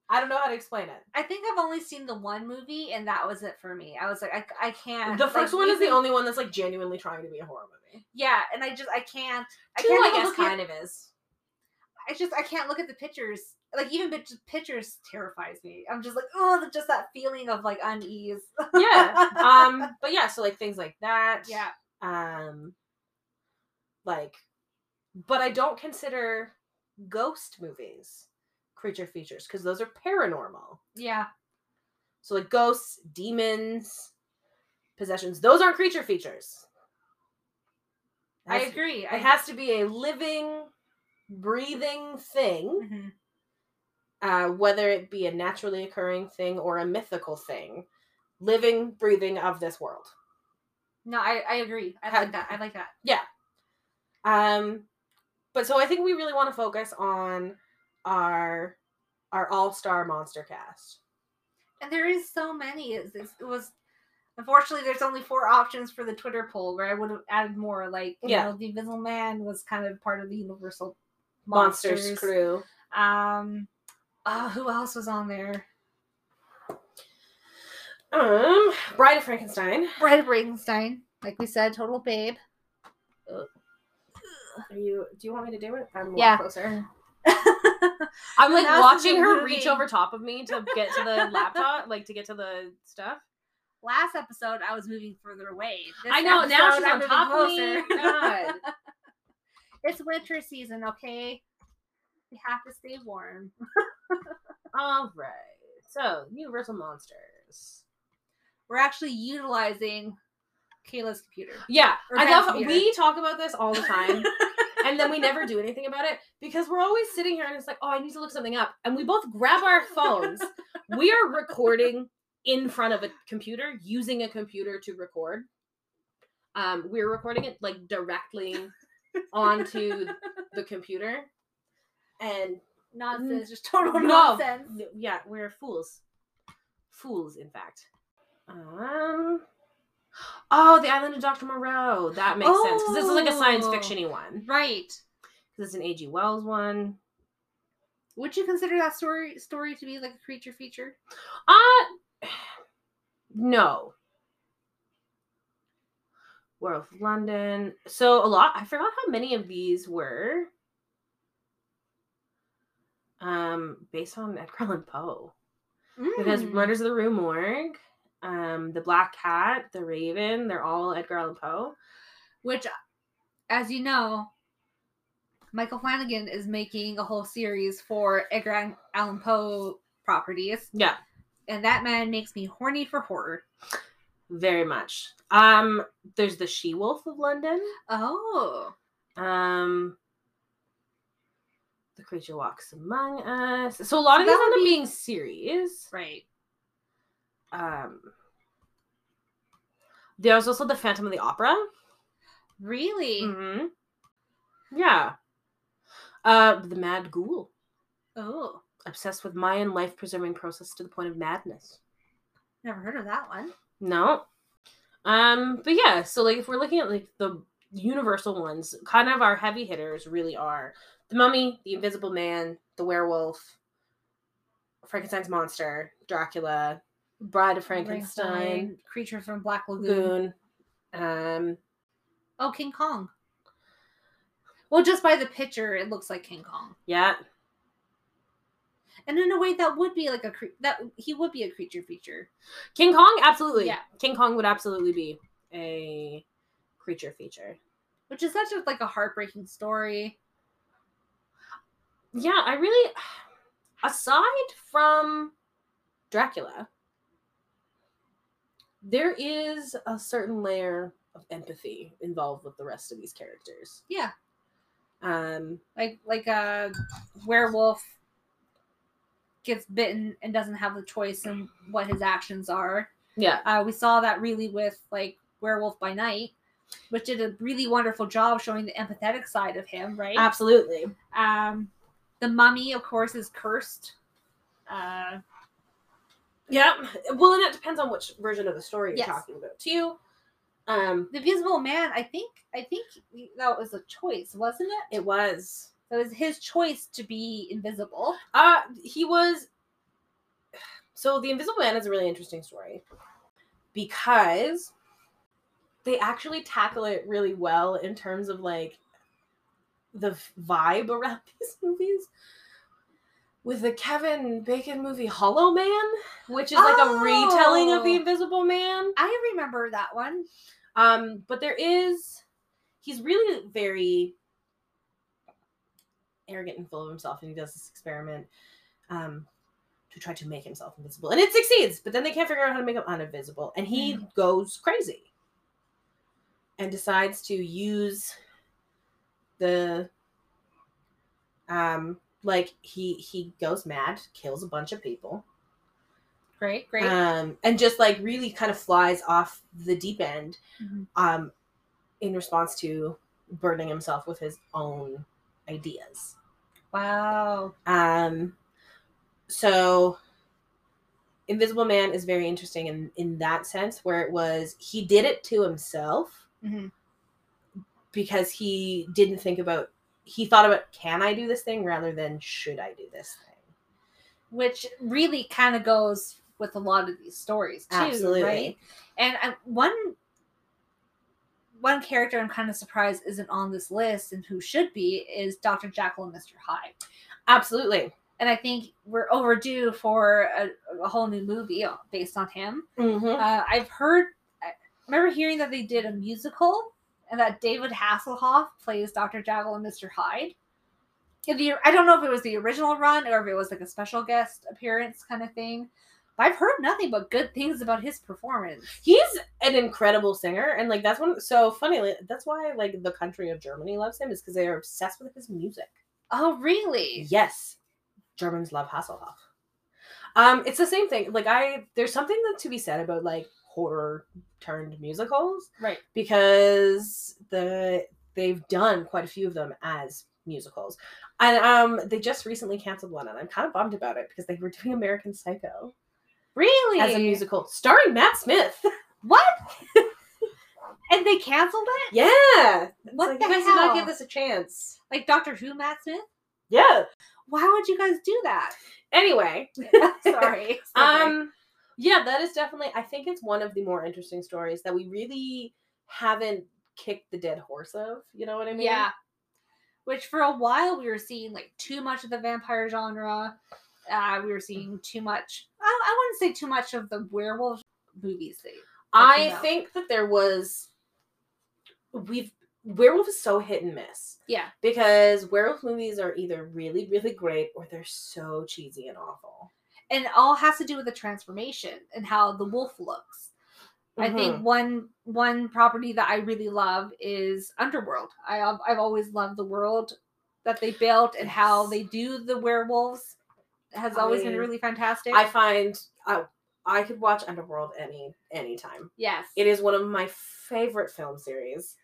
I don't know how to explain it. I think I've only seen the one movie, and that was it for me. I was like, I, I can't. The like, first one is the only one that's like genuinely trying to be a horror movie. Yeah, and I just I can't. I Two, can't I guess, look at- kind of is. I just I can't look at the pictures. Like even pictures terrifies me. I'm just like, oh, just that feeling of like unease. yeah um but yeah so like things like that yeah. um like but i don't consider ghost movies creature features because those are paranormal Yeah. so like ghosts demons possessions those aren't creature features I has to- agree. it has to be a living breathing thing Mhm. uh, whether it be a naturally occurring thing or a mythical thing living breathing of this world No, I I agree. I like that. I like that. Yeah. Um, but so I think we really want to focus on our our all star monster cast. And there is so many. It's, it's, it was unfortunately there's only four options for the Twitter poll where I would have added more. Like you Yeah. know, the Invisible Man was kind of part of the Universal Monsters, Monsters, crew. Um, uh, who else was on there? Um, Bride of Frankenstein. Bride of Frankenstein, like we said, total babe. Are you? Do you want me to do it? I'm a Yeah. closer. I'm like watching her movie. reach over top of me to get to the laptop, like to get to the stuff. Last episode, I was moving further away. This I know, now she's I'm on top of me. Oh God. it's winter season, okay? We have to stay warm. All right. So Universal Monsters. We're actually utilizing Kayla's computer. Yeah, I love. computer. We talk about this all the time. And then we never do anything about it because we're always sitting here and it's like, oh, I need to look something up. And we both grab our phones. we are recording in front of a computer, using a computer to record. Um, we're recording it like directly onto the computer, and Nonsense, just total No. nonsense. Yeah, we're fools. Fools, in fact. Um. Oh, the Island of Dr. Moreau. That makes sense because this is like a science Oh. fictiony one. Right. This is an H.G. Wells one. Would you consider that story story to be like a creature feature? Uh no. Werewolf of London. So a lot. I forgot how many of these were. Um, based on Edgar Allan Poe. because Mm. Murders of the Rue Morgue, um, The Black Cat, The Raven, they're all Edgar Allan Poe. which, as you know, Michael Flanagan is making a whole series for Edgar Allan Poe properties, Yeah, and that man makes me horny for horror. very much. Um, there's The She Wolf of London. Oh, Um, The Creature Walks Among Us. So a lot of That these end up be- being series. right. Um, there's also The Phantom of the Opera. Really? hmm Yeah. Uh, The Mad Ghoul. Oh, Obsessed with Mayan life preserving process to the point of madness. never heard of that one. No. Um, but yeah, so like if we're looking at like the universal ones, kind of our heavy hitters really are the mummy, the invisible man, the werewolf, Frankenstein's monster, Dracula, Bride of Frankenstein, creature from Black Lagoon. Um Oh, King Kong. Well, just by the picture, it looks like King Kong, yeah. and in a way, that would be like a cre- that he would be a creature feature. King Kong, absolutely. Yeah. King Kong would absolutely be a creature feature. which is such a like a heartbreaking story. Yeah, I really aside from Dracula, there is a certain layer of empathy involved with the rest of these characters. Yeah, Um like like a werewolf gets bitten and doesn't have the choice in what his actions are. yeah, Uh, we saw that really with like Werewolf by Night, which did a really wonderful job showing the empathetic side of him. Right. absolutely. Um, the mummy, of course, is cursed. Uh, Yeah. Well, and it depends on which version of the story you're Yes. talking about too. Um the Invisible Man, I think, I think that was a choice, wasn't it? it was It was his choice to be invisible. Uh he was so the Invisible Man is a really interesting story because they actually tackle it really well in terms of like the vibe around these movies. With the Kevin Bacon movie Hollow Man, which is like a retelling of the Oh. Invisible Man. I remember that one. Um, but there is he's really very arrogant and full of himself, and he does this experiment um to try to make himself invisible. And it succeeds, but then they can't figure out how to make him uninvisible. And he goes crazy and decides to use the um like he he goes mad, kills a bunch of people. Great, great. Um, and just like really kind of flies off the deep end Mhm. um, in response to burdening himself with his own ideas. wow. Um, so, Invisible Man is very interesting in in that sense, where it was he did it to himself Mhm. because he didn't think about. He thought about can I do this thing rather than should I do this thing. Which really kind of goes with a lot of these stories too, Absolutely. right? And I, one one character I'm kind of surprised isn't on this list and who should be is Dr. Jekyll and Mr. Hyde. Absolutely. And I think we're overdue for a, a whole new movie based on him. Mm-hmm. Uh, I've heard, I remember hearing that they did a musical and that David Hasselhoff plays Dr. Jekyll and Mr. Hyde. In the, I don't know if it was the original run or if it was like a special guest appearance kind of thing. But I've heard nothing but good things about his performance. he's an incredible singer and like that's one so funny like, that's why like the country of germany loves him is because they are obsessed with his music Oh, really? yes germans love hasselhoff um it's the same thing like i there's something that to be said about like horror turned musicals Right. because the they've done quite a few of them as musicals. And um they just recently canceled one and I'm kind of bummed about it because they were doing American Psycho Really? as a musical starring Matt Smith. What? and they canceled it? yeah. What Like, the you guys hell? did not give this a chance. Like Doctor Who, Matt Smith? Yeah. Why would you guys do that? Anyway. Sorry. Um yeah, that is definitely I think it's one of the more interesting stories that we really haven't kicked the dead horse of. You know what I mean? yeah. Which for a while we were seeing like too much of the vampire genre. Uh, we were seeing too much. I, I wouldn't say too much of the werewolf movies. That, that I think that there was we've werewolf is so hit and miss Yeah. because werewolf movies are either really really great or they're so cheesy and awful. And it all has to do with the transformation and how the wolf looks. I Mm-hmm. think one one property that I really love is Underworld. I I've I've always loved the world that they built and how they do the werewolves. Has always been really fantastic. I find I I could watch Underworld any anytime. yes. It is one of my favorite film series.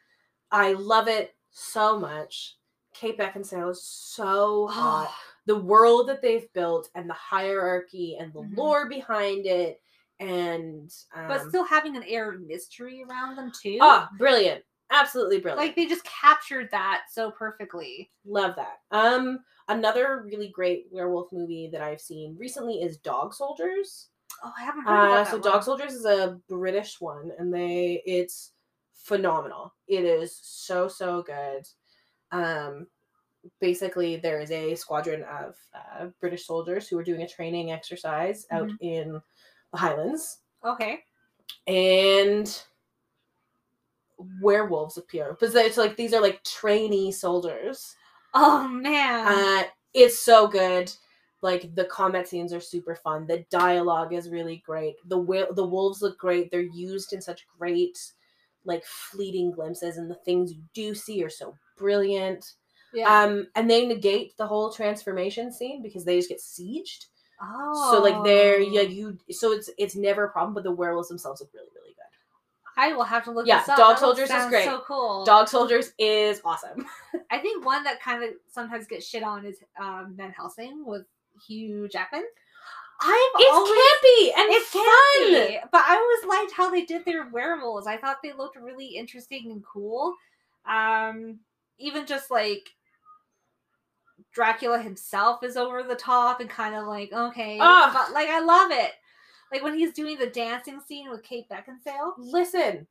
I love it so much. Kate Beckinsale is so hot. Oh, the world that they've built and the hierarchy and the Mhm. lore behind it and um, but still having an air of mystery around them too. ah brilliant. Absolutely brilliant. Like they just captured that so perfectly. love that. Um another really great werewolf movie that i've seen recently is dog soldiers. Oh, I haven't heard uh so that dog soldiers is a british one and they it's phenomenal. It is so so good. Um basically there is a squadron of uh, british soldiers who are doing a training exercise out Mhm. in the highlands. Okay. and werewolves appear. Because it's like these are like trainee soldiers. Oh man. uh it's so good. Like the combat scenes are super fun. The dialogue is really great. The wi- the wolves look great. They're used in such great like fleeting glimpses and the things you do see are so brilliant yeah. um and they negate the whole transformation scene because they just get sieged oh. so like they're yeah you so it's it's never a problem but the werewolves themselves look really really good I will have to look Yeah. Dog Soldiers is great. So cool. dog soldiers is awesome I think one that kind of sometimes gets shit on is um, Van Helsing with Hugh Jackman. I've It's always campy and it's fun. campy, but I always liked how they did their werewolves. I thought they looked really interesting and cool. Um, even just like Dracula himself is over the top and kind of like okay, Ugh. but like I love it. Like when he's doing the dancing scene with Kate Beckinsale. Listen,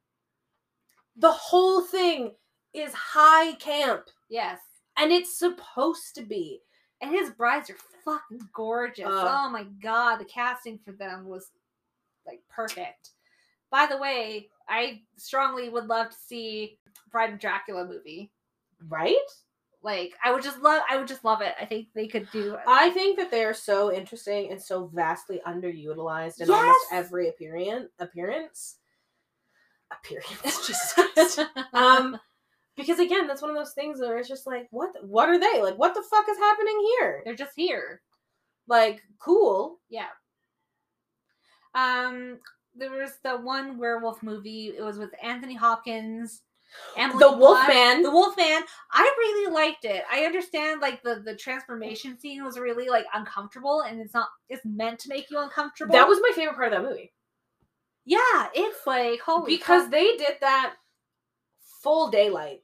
the whole thing is high camp, Yes, and it's supposed to be. and his brides are fucking gorgeous. Ugh. oh my god, the casting for them was like perfect. By the way, I strongly would love to see Bride of Dracula movie. Right? Like I would just love I would just love it. I think they could do I think that they're so interesting and so vastly underutilized in almost every appearance. Appearance. Appearance. Jesus Christ. um, because again, that's one of those things where it's just like, what? what are they like? What the fuck is happening here? They're just here. Like, cool. Yeah. Um there was the one werewolf movie. It was with Anthony Hopkins. Emily The. Wolfman. The Wolfman. I really liked it. I understand like the the transformation scene was really like uncomfortable and it's not it's meant to make you uncomfortable. That was my favorite part of that movie. Yeah, it's like holy because they did that full daylight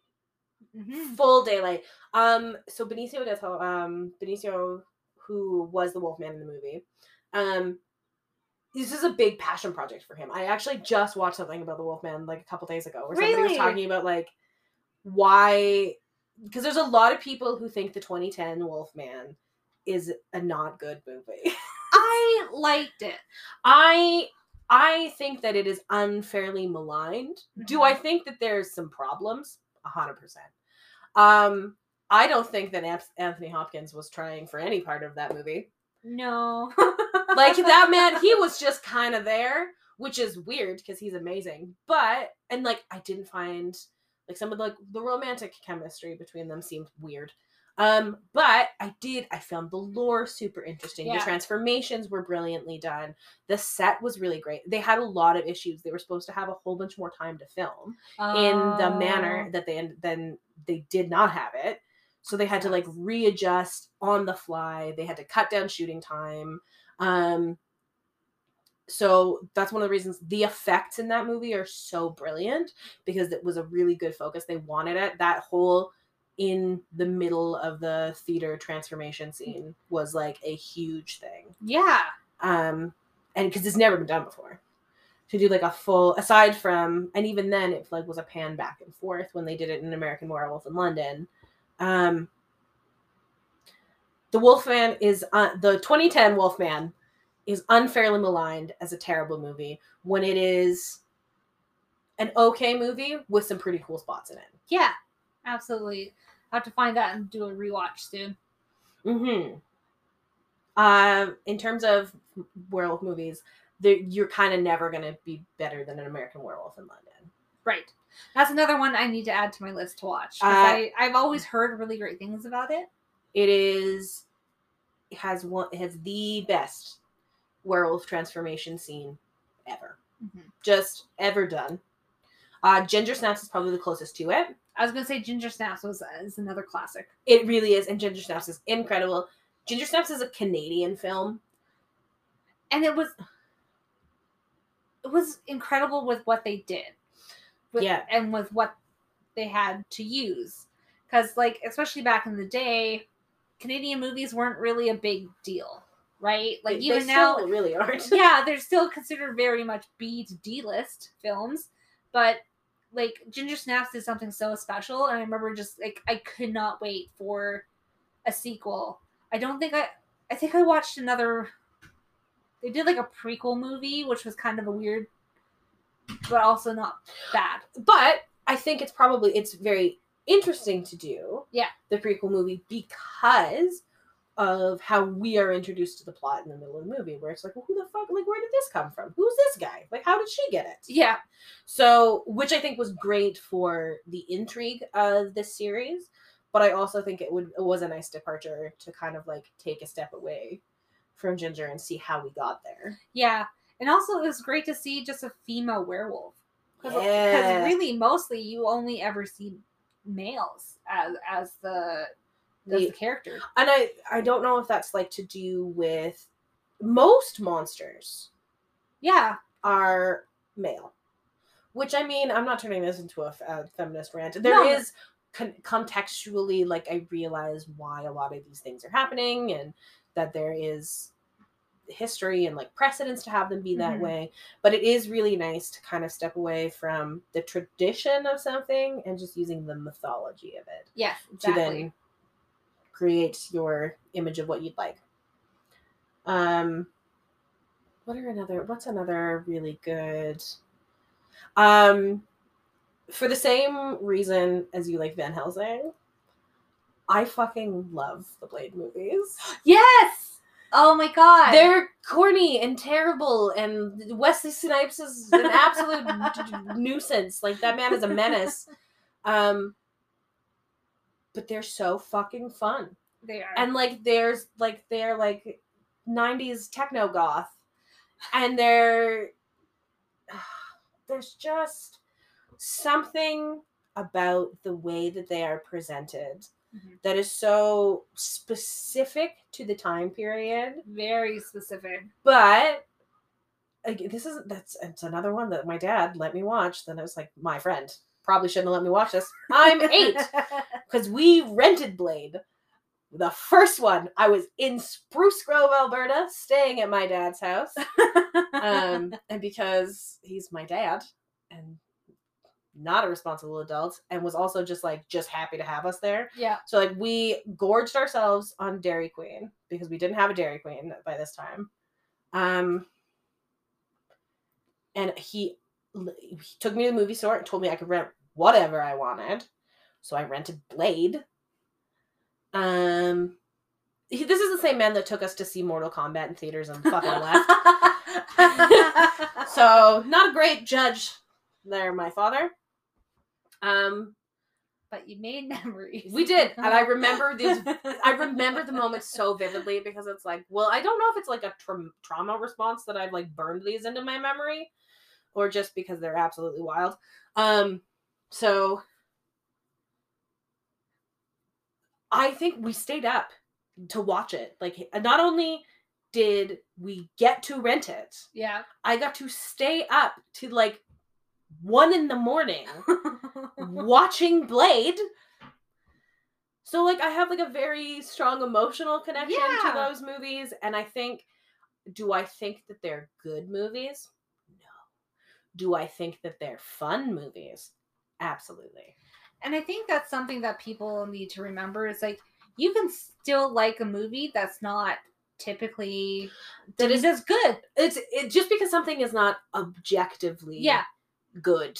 Mhm. full daylight um so benicio del Toro, um benicio who was the wolfman in the movie um this is a big passion project for him i actually just watched something about the wolfman like a couple days ago where somebody was talking about like why because there's a lot of people who think the 2010 wolfman is a not good movie I liked it. I I think that it is unfairly maligned. Do Mhm. I think that there's some problems? A hundred percent. Um, I don't think that Anthony Hopkins was trying for any part of that movie. No. Like that man, he was just kind of there, which is weird because he's amazing. But and like I didn't find like some of the, like the romantic chemistry between them seemed weird. Um, but I did. I found the lore super interesting. Yeah. The transformations were brilliantly done. The set was really great. They had a lot of issues. They were supposed to have a whole bunch more time to film in the manor Oh. that they then they did not have it. So they had to like readjust on the fly. They had to cut down shooting time. Um, so that's one of the reasons the effects in that movie are so brilliant because it was a really good focus. They wanted it. That whole in the middle of the theater transformation scene was like a huge thing Yeah. um and because it's never been done before to do like a full aside from and even then it like was a pan back and forth when they did it in american werewolf in london um the wolfman is uh, the 2010 wolfman is unfairly maligned as a terrible movie when it is an okay movie with some pretty cool spots in it Yeah. Absolutely. I have to find that and do a rewatch soon. Mm-hmm. Um, in terms of werewolf movies, you're kind of never gonna be better than an American Werewolf in London. Right. That's another one I need to add to my list to watch. Uh, I, I've always heard really great things about it. It is it has one it has the best werewolf transformation scene ever, Mhm. just ever done. Uh, Ginger Snaps is probably the closest to it. I was gonna say Ginger Snaps was is another classic. It really is, and Ginger Snaps is incredible. Ginger Snaps is a Canadian film. and it was it was incredible with what they did with, Yeah. and with what they had to use because like especially back in the day canadian movies weren't really a big deal right like They- even they now really aren't. yeah they're still considered very much b to d list films but like ginger snaps is something so special and i remember just like i could not wait for a sequel i don't think i i think i watched another they did like a prequel movie which was kind of a weird but also not bad but I think it's probably it's very interesting to do. Yeah. The prequel movie because of how we are introduced to the plot in the middle of the movie, where it's like, well, who the fuck? Like, where did this come from? Who's this guy? Like, how did she get it? yeah So, which I think was great for the intrigue of this series, but I also think it would it was a nice departure to kind of like take a step away from Ginger and see how we got there. yeah and also it was great to see just a female werewolf because Yeah. really mostly you only ever see males as as the as The- character and I I don't know if that's like to do with most monsters yeah are male. Which I mean, I'm not turning this into a feminist rant. There No. is con- contextually, like I realize why a lot of these things are happening, and that there is history and like precedence to have them be that Mhm. way. But it is really nice to kind of step away from the tradition of something and just using the mythology of it yes to then create your image of what you'd like. Um, what are another? What's another really good? Um, for the same reason as you like Van Helsing, I fucking love the Blade movies. yes oh my god They're corny and terrible, and Wesley Snipes is an absolute nuisance. Like that man is a menace. Um, but they're so fucking fun. they are and like there's like they're like 90s techno goth and they're there's just something about the way that they are presented Mhm. that is so specific to the time period very specific but like, this is that's it's another one that my dad let me watch then i was like my friend probably shouldn't have let me watch this i'm eight because we rented Blade. The first one, I was in Spruce Grove, Alberta, staying at my dad's house. Um, and because he's my dad and not a responsible adult, and was also just like just happy to have us there. yeah So like we gorged ourselves on Dairy Queen because we didn't have a Dairy Queen by this time. Um, and he, he took me to the movie store and told me I could rent whatever I wanted. So I rented Blade. Um, he, this is the same man that took us to see Mortal Kombat in theaters and fucking left. So not a great judge there, my father. Um, but you made memories. We did, and I remember these. I remember the moment so vividly because it's like, well, I don't know if it's like a tra- trauma response that I've like burned these into my memory, or just because they're absolutely wild. Um, so I think we stayed up to watch it. Like, not only did we get to rent it, Yeah. I got to stay up to like one in the morning watching Blade. So like I have like a very strong emotional connection to those movies and I think do I think that they're good movies? No. Do I think that they're fun movies? Absolutely. And I think that's something that people need to remember is like you can still like a movie that's not typically That that is as good. It's it just because something is not objectively Yeah. Good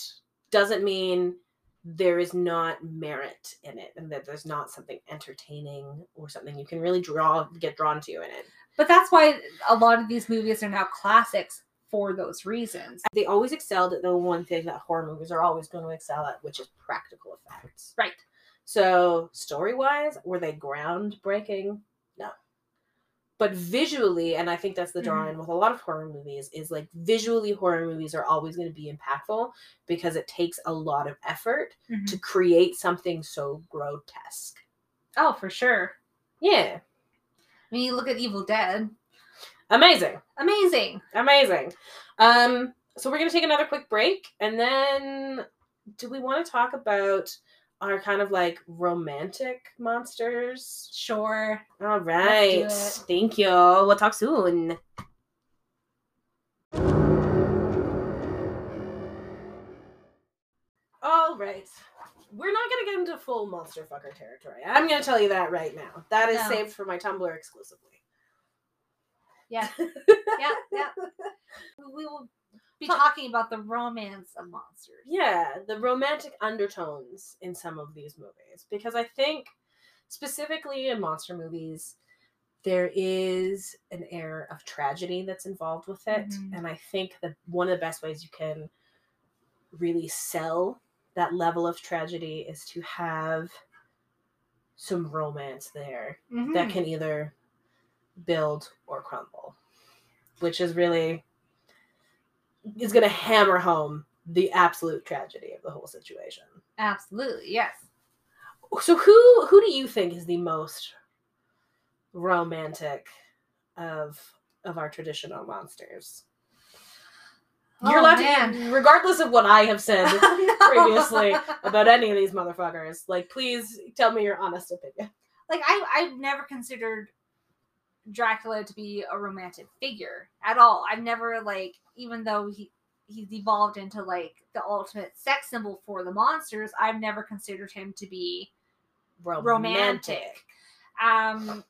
doesn't mean there is not merit in it and that there's not something entertaining or something you can really draw get drawn to in it. But that's why a lot of these movies are now classics for those reasons. They always excelled at the one thing that horror movies are always going to excel at, which is practical effects. Right. So, story wise, were they groundbreaking? But visually, and I think that's the Mhm. drawing with a lot of horror movies, is like visually, horror movies are always going to be impactful because it takes a lot of effort to create something so grotesque. Oh, for sure. Yeah. I mean, you look at Evil Dead. Amazing. Amazing. Amazing. Um, so we're gonna take another quick break, and then do we want to talk about our kind of like romantic monsters? Sure. All right. Thank you. We'll talk soon. All right. We're not gonna get into full monster fucker territory. I'm gonna tell you that right now. That is No. saved for my Tumblr exclusively. Yeah. yeah. Yeah. We will be talking about the romance of monsters. yeah, the romantic undertones in some of these movies because I think specifically in monster movies there is an air of tragedy that's involved with it Mhm. and I think that one of the best ways you can really sell that level of tragedy is to have some romance there that Mhm. can either build or crumble, which is really is going to hammer home the absolute tragedy of the whole situation. Absolutely. Yes. So who who do you think is the most romantic of of our traditional monsters? You're Oh, allowed man. regardless of what I have said previously No. about any of these motherfuckers. Like, please tell me your honest opinion. like I I've never considered Dracula to be a romantic figure at all. I've never like even though he he's evolved into like the ultimate sex symbol for the monsters, I've never considered him to be romantic. Um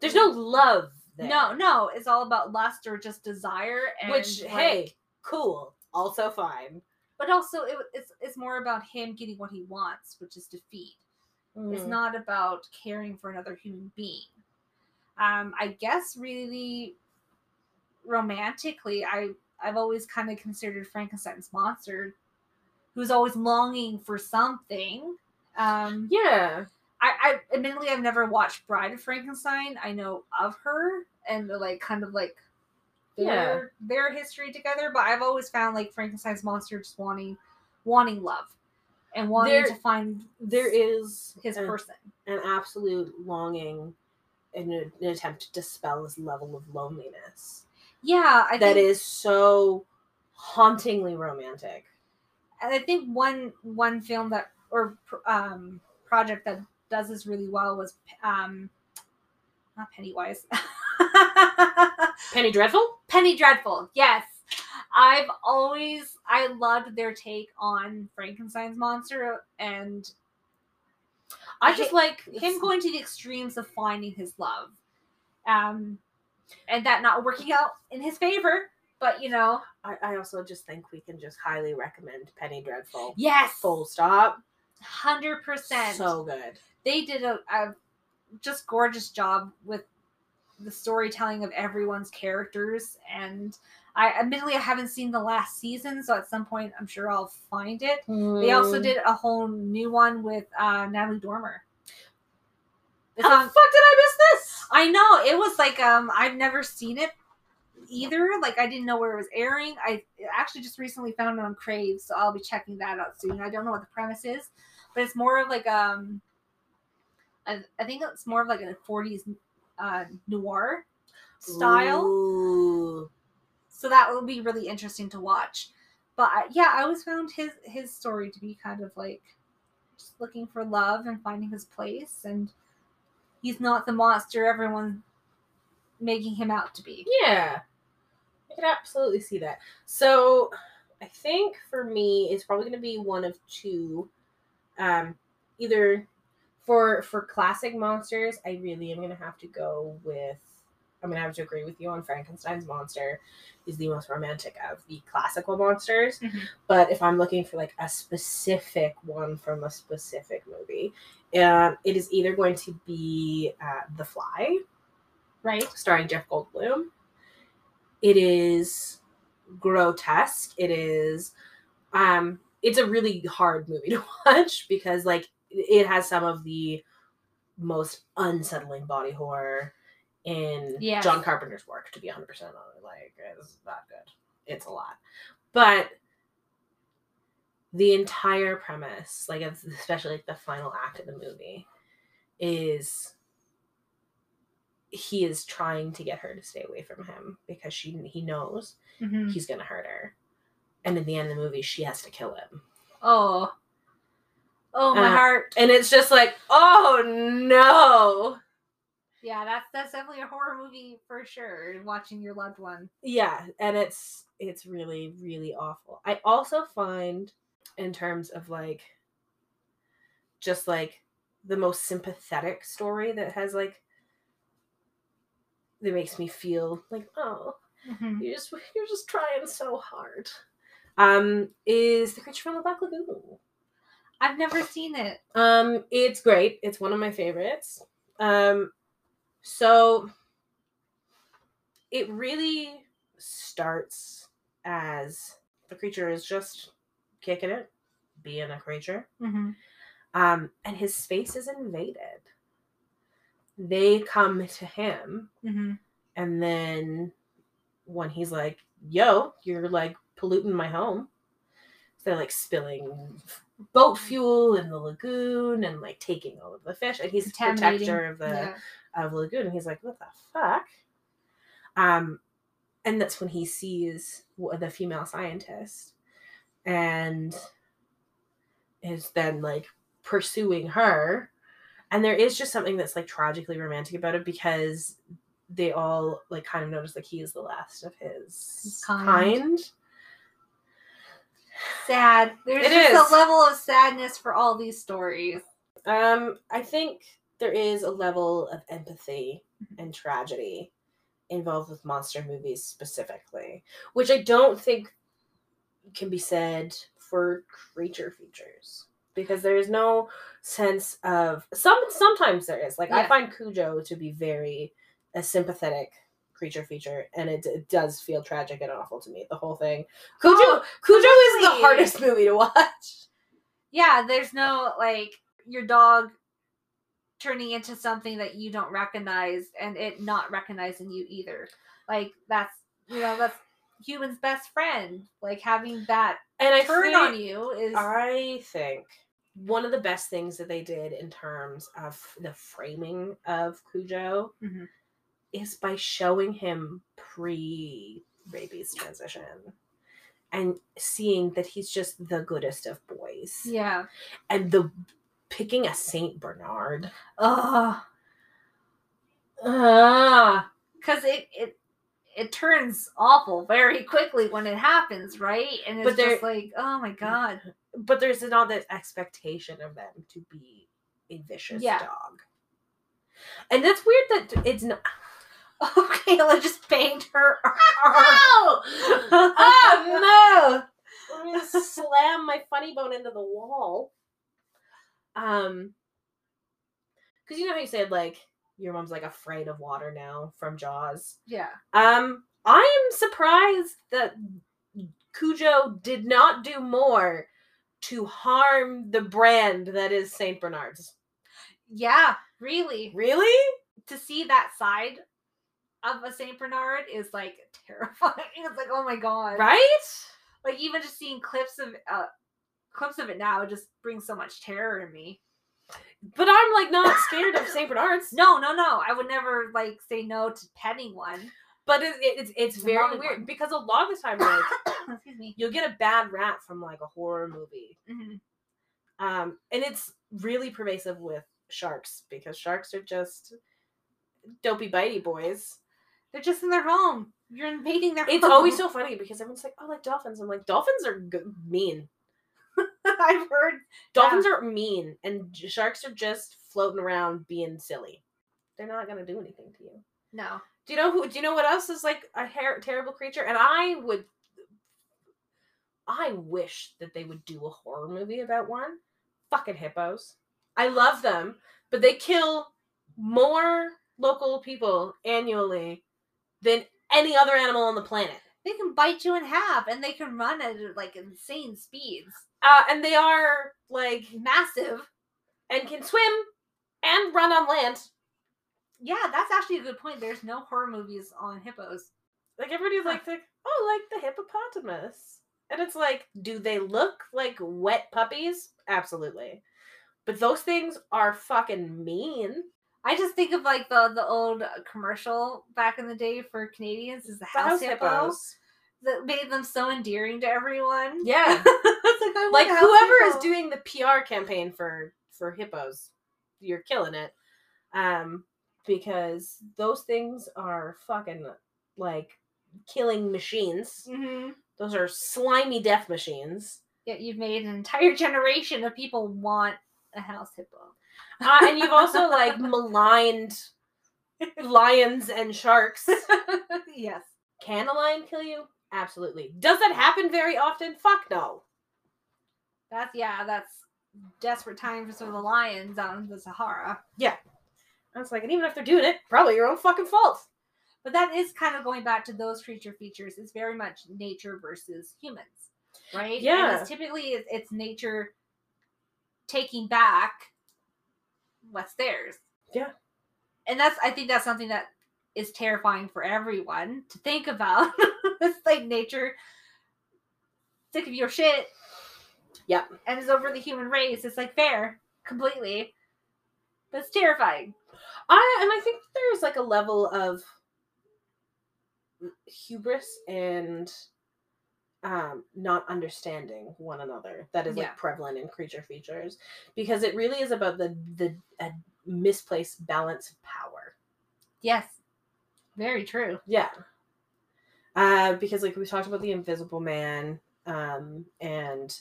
There's no love there. no, no, it's all about lust or just desire and Which, like- hey, cool. Also fine. but also it, it's it's more about him getting what he wants, which is defeat. It's Mm. not about caring for another human being. Um, I guess really romantically, I I've always kind of considered Frankenstein's monster, who's always longing for something. Um, Yeah. I, I admittedly I've never watched Bride of Frankenstein. I know of her and the, like kind of like their their history together, but I've always found like Frankenstein's monster just wanting wanting love and wanting There- to find There is his an, person. an absolute longing in a- an attempt to dispel this level of loneliness Yeah, I that think, is so hauntingly romantic. and I think one one film that or um project that does this really well was um not Pennywise. Penny Dreadful? Penny Dreadful. Yes. I've always I loved their take on Frankenstein's monster and I just like him going to the extremes of finding his love. Um and that not working out in his favor, but you know, I, I also just think we can just highly recommend Penny Dreadful. yes, Full stop. hundred percent. So good. they did a, a just gorgeous job with the storytelling of everyone's characters and I admittedly I haven't seen the last season, so at some point I'm sure I'll find it. They also Mm. did a whole new one with uh, Natalie Dormer. It's How on- the fuck did I miss this? I know it was like um I've never seen it either. Like I didn't know where it was airing. I actually just recently found it on Crave, so I'll be checking that out soon. I don't know what the premise is, but it's more of like um I, I think it's more of like a 40s uh, noir style. Ooh. So that will be really interesting to watch. But yeah, I always found his his story to be kind of like just looking for love and finding his place and he's not the monster everyone making him out to be. Yeah. I can absolutely see that. So I think for me it's probably gonna be one of two. Um either for for classic monsters, I really am gonna have to go with I'm gonna have to agree with you on Frankenstein's monster is the most romantic of the classical monsters. Mhm. But if I'm looking for like a specific one from a specific movie, uh, it is either going to be uh, The Fly, Right? starring Jeff Goldblum. It is grotesque. It is um it's a really hard movie to watch because like it has some of the most unsettling body horror in Yes. John Carpenter's work to be 100% on it like it's not good. It's a lot. But the entire premise, like especially like the final act of the movie is he is trying to get her to stay away from him because she he knows Mhm. he's gonna hurt her. And in the end of the movie, she has to kill him. Oh. Oh my Uh, heart. And it's just like, oh no. Yeah, that's that's definitely a horror movie for sure. Watching your loved one. Yeah, and it's it's really, really awful. I also find in terms of like just like the most sympathetic story that has like that makes me feel like, oh, Mhm. you just you're just trying so hard. Um, is the creature from the Black Lagoon. I've never seen it. Um, it's great. It's one of my favorites. Um, so it really starts as the creature is just kicking it, being a creature. Mm-hmm. Um, and his space is invaded. They come to him, Mm-hmm. and then when he's like, "Yo, you're like polluting my home," so they're like spilling boat fuel in the lagoon and like taking all of the fish. And he's the protector of the Yeah. of the lagoon. And he's like, "What the fuck?" Um, and that's when he sees the female scientist, and is then like pursuing her. And there is just something that's like tragically romantic about it because they all like kind of notice like he is the last of his His kind. kind. Sad. There's It just is. a level of sadness for all these stories. Um, I think there is a level of empathy and tragedy involved with monster movies specifically, which I don't think can be said for creature features because there is no sense of some. Sometimes there is. Like I find Cujo to be very a sympathetic creature feature, and it, it does feel tragic and awful to me. The whole thing. Cujo, Oh, Cujo is the hardest movie to watch. Yeah, there's no like your dog turning into something that you don't recognize and it not recognizing you either. Like that's you know, that's human's best friend. Like having that And I turn think- on you is I think one of the best things that they did in terms of the framing of Cujo Mhm. Is by showing him pre rabies transition and seeing that he's just the goodest of boys. yeah. And the picking a Saint Bernard. Oh, Ah, because it it it turns awful very quickly when it happens, right? And it's But there- just like, oh my god. but there's not that expectation of them to be a vicious Yeah. dog. And that's weird that it's not Okay, let's just banged her. arm. Oh! oh no! I'm gonna slam my funny bone into the wall. Um, because you know how you said like your mom's like afraid of water now from Jaws. yeah. Um, I am surprised that Cujo did not do more to harm the brand that is Saint Bernard's. Yeah, really. Really? To see that side of a Saint Bernard is like terrifying. It's like, oh my god. Right? Like even just seeing clips of uh clips of it now just brings so much terror in me. But I'm like not scared of Saint Bernard's. No, no, no. I would never like say no to petting one. But it, it- it's it's very weird one. because a lot of the time, like Excuse me. you'll get a bad rap from like a horror movie, Mhm. um, and it's really pervasive with sharks because sharks are just dopey bitey boys. They're just in their home. You're invading their home. It's home. always so funny because everyone's like, "Oh, like dolphins." I'm like, dolphins are g- mean. I've heard Dolphins are mean, and sharks are just floating around being silly. They're not gonna do anything to you. no. Do you know who? Do you know what else is like a her- terrible creature? And I would, I wish that they would do a horror movie about one. Fucking hippos. I love them, but they kill more local people annually than any other animal on the planet. They can bite you in half and they can run at like insane speeds. Uh, and they are like Massive. and can swim and run on land. Yeah, that's actually a good point. There's no horror movies on hippos. Like everybody's Huh. like, like, oh, like the hippopotamus, and it's like, do they look like wet puppies? Absolutely, but those things are fucking mean. I just think of like the the old commercial back in the day for Canadians is the house, hippo hippos. that made them so endearing to everyone. Yeah, like, like house whoever is doing the PR campaign for for hippos, you're killing it. Um, because those things are fucking like killing machines. Mhm. Those are slimy death machines. Yeah, you've made an entire generation of people want a house hippo. Uh, and you've also like maligned lions and sharks. yes. Can a lion kill you? Absolutely. Does that happen very often? Fuck no. That's yeah, that's desperate times for some of the lions out in the Sahara. Yeah. I was like, and even if they're doing it, probably your own fucking fault. But that is kind of going back to those creature features. It's very much nature versus humans, right? And Yeah. it's typically it's, it's nature taking back what's theirs. Yeah. And that's I think that's something that is terrifying for everyone to think about. it's like nature sick of your shit Yep. and is over the human race. It's like fair, completely. That's terrifying. I and I think there's like a level of hubris and um not understanding one another that is like prevalent in creature features because it really is about the the a misplaced balance of power. Yes. Very true. Yeah. Uh, because like we talked about the Invisible Man, um, and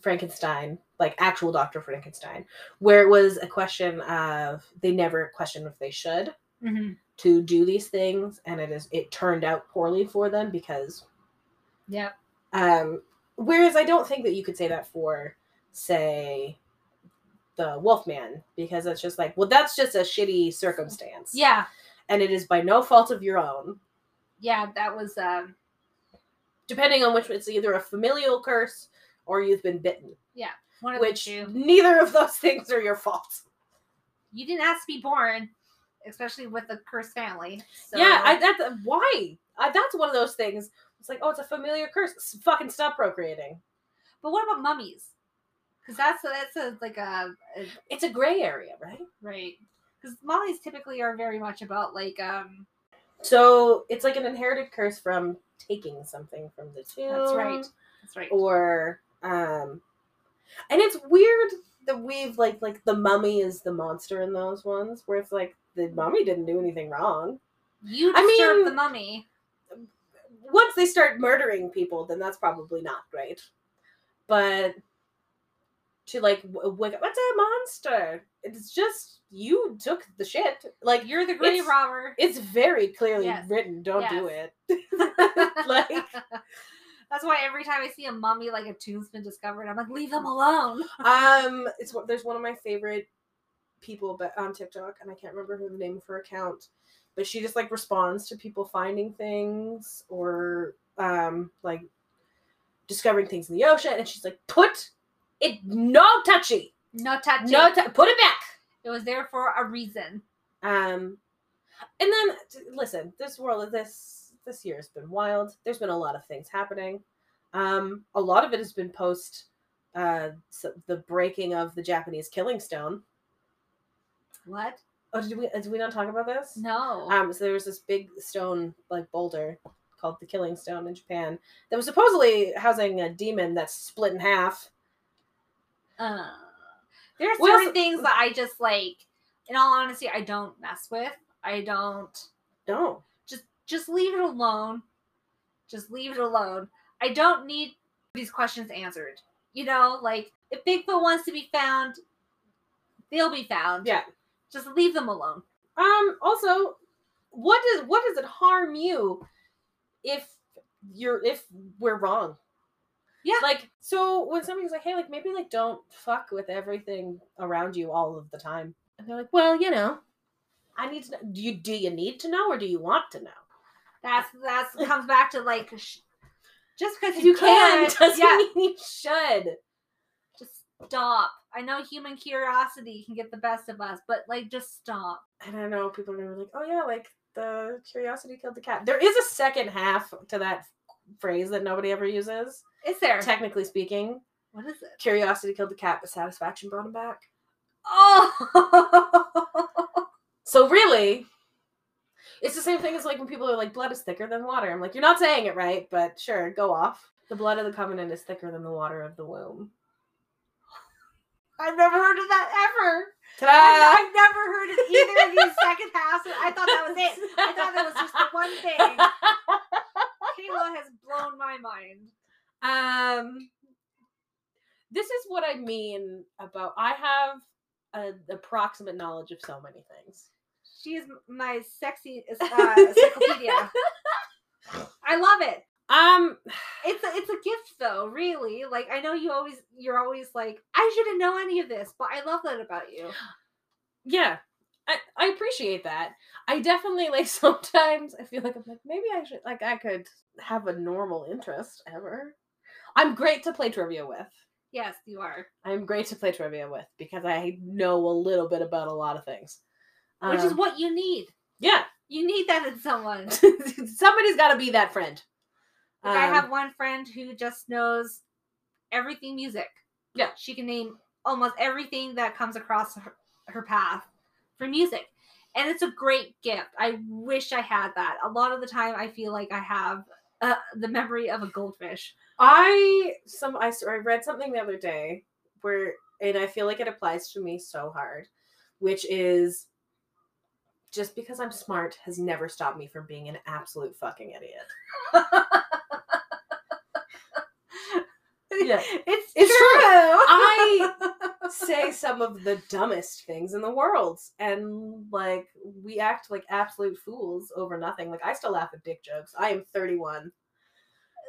Frankenstein, like actual Doctor Frankenstein, where it was a question of they never questioned if they should Mm-hmm. to do these things, and it is it turned out poorly for them because. Yep. Um, whereas I don't think that you could say that for, say, the Wolfman, because it's just like, well, that's just a shitty circumstance. Yeah. And it is by no fault of your own. Yeah, that was um depending on which it's either a familial curse or you've been bitten, one of which neither of those things are your fault. You didn't ask to be born, especially with a cursed family. So Yeah, I, that's why. I, that's one of those things. It's like, oh, it's a familiar curse. Fucking stop procreating. but what about mummies? Because that's that's a, like a, a It's a gray area, right? right. Because mummies typically are very much about like um. So it's like an inherited curse from taking something from the tomb. That's right. That's right. Or um, and it's weird that we've like like the mummy is the monster in those ones, where it's like the mummy didn't do anything wrong. You I mean- the mummy. Once they start murdering people, then that's probably not great. But to like, w- w- what's a monster? It's just you took the shit. Like You're the grave it's- robber. it's very clearly Yes. written. Don't do it. like, That's why every time I see a mummy like a tomb's been discovered, I'm like, leave them alone. um, it's there's one of my favorite people, but on TikTok, and I can't remember who the name of her account. But she just like responds to people finding things or um like discovering things in the ocean and she's like put it no touchy No touching. no tou- put it back it was there for a reason. um and then t- listen this world of this this year has been wild there's been a lot of things happening um a lot of it has been post uh s the breaking of the japanese killing stone What? Oh did we did we not talk about this No. Um, so there was this big stone, like boulder, called the Killing Stone in Japan, that was supposedly housing a demon that's split in half. Uh, there are Well, certain things that I just like. In all honesty, I don't mess with. I don't No, just just leave it alone. Just leave it alone. I don't need these questions answered. You know, like if Bigfoot wants to be found, they'll be found. yeah. Just leave them alone. Um. Also, what does what does it harm you if you're if we're wrong? Yeah. Like so when somebody's like, hey, like maybe like don't fuck with everything around you all of the time, and they're like, well, you know, I need to know. Do you do you need to know or do you want to know? That's that's comes back to like sh- just because If you can could, doesn't yeah, mean you should. Stop. I know human curiosity can get the best of us, but like just stop. and I know people are gonna be like, oh yeah, like the curiosity killed the cat. There is a second half to that phrase that nobody ever uses. Is there? Technically speaking, what is it? curiosity killed the cat, but satisfaction brought him back. Oh, So really, it's the same thing as like when people are like, blood is thicker than water. I'm like, you're not saying it right, but sure, go off. The blood of the covenant is thicker than the water of the womb. I've never heard of that ever. Ta-da! I've, I've never heard of either of these second halves. I thought that was it. I thought that was just the one thing. Kayla has blown my mind. Um, this is what I mean about I have an approximate knowledge of so many things. She is my sexy uh, encyclopedia. I love it. Um, It's a, it's a gift though, really. Like I know you always you're always like I shouldn't know any of this, but I love that about you. yeah, I I appreciate that. I definitely like sometimes I feel like I'm like maybe I should like I could have a normal interest ever. I'm great to play trivia with. Yes, you are. I'm great to play trivia with because I know a little bit about a lot of things. Which is Um, what you need. yeah, You need that in someone. somebody's got to be that friend. Like I Um, have one friend who just knows everything music. Yeah. She can name almost everything that comes across her, her path for music. And it's a great gift. I wish I had that. A lot of the time I feel like I have uh, the memory of a goldfish. I some I, I read something the other day where and I feel like it applies to me so hard, which is just because I'm smart has never stopped me from being an absolute fucking idiot. Yeah. It's, It's true. I say some of the dumbest things in the world and like we act like absolute fools over nothing. Like I still laugh at dick jokes. I am 31.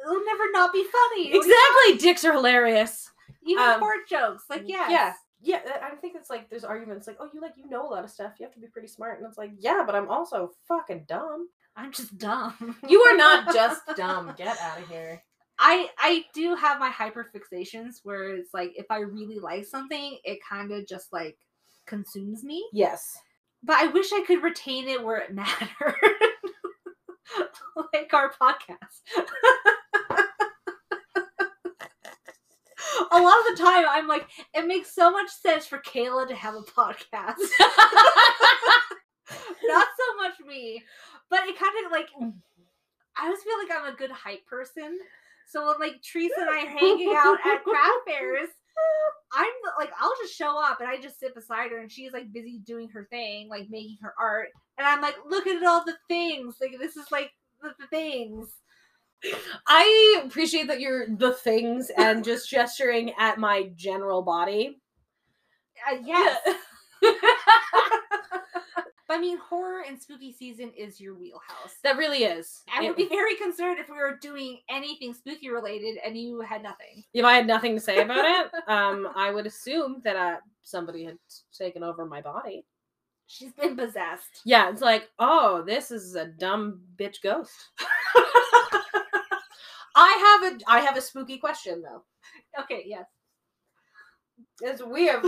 It'll never not be funny. Exactly, dicks are hilarious. Even Um, fart jokes. Like, yes. Yeah. Yeah, I- I think it's like there's arguments like, oh, you like you know a lot of stuff. You have to be pretty smart, and it's like, yeah, but I'm also fucking dumb. I'm just dumb. You are not just dumb. Get out of here. I I do have my hyper fixations where it's like if I really like something, it kind of just like consumes me. Yes. But I wish I could retain it where it mattered. like our podcast. a lot of the time I'm like, it makes so much sense for Kayla to have a podcast. Not so much me. But it kind of like mm. I always feel like I'm a good hype person. So when like Teresa and I hanging out at craft fairs, I'm like I'll just show up and I just sit beside her and she's like busy doing her thing, like making her art. And I'm like, look at all the things. Like this is like the, the things. I appreciate that you're the things and just gesturing at my general body. Uh, yes. But I mean, horror and spooky season is your wheelhouse. that really is. I would be very concerned if we were doing anything spooky related and you had nothing. if I had nothing to say about it, um, I would assume that uh, somebody had taken over my body. She's been possessed. Yeah, it's like, oh, this is a dumb bitch ghost. I have a I have a spooky question though. Okay, yes. As we have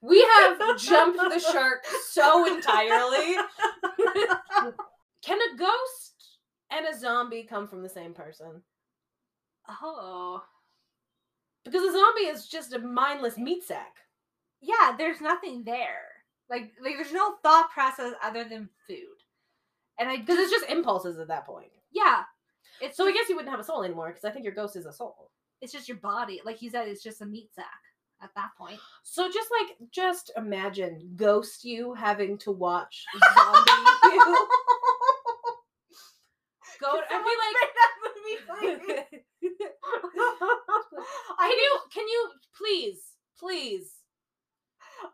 we have jumped the shark so entirely. Can a ghost and a zombie come from the same person? Oh. Because a zombie is just a mindless meat sack. Yeah, there's nothing there. Like, like there's no thought process other than food. And I Because it's just impulses at that point. yeah. It's So I guess you wouldn't have a soul anymore because I think your ghost is a soul. it's just your body. Like you said, it's just a meat sack at that point. So just like just imagine ghost you having to watch zombie you. Go and be like I Can you can you please please.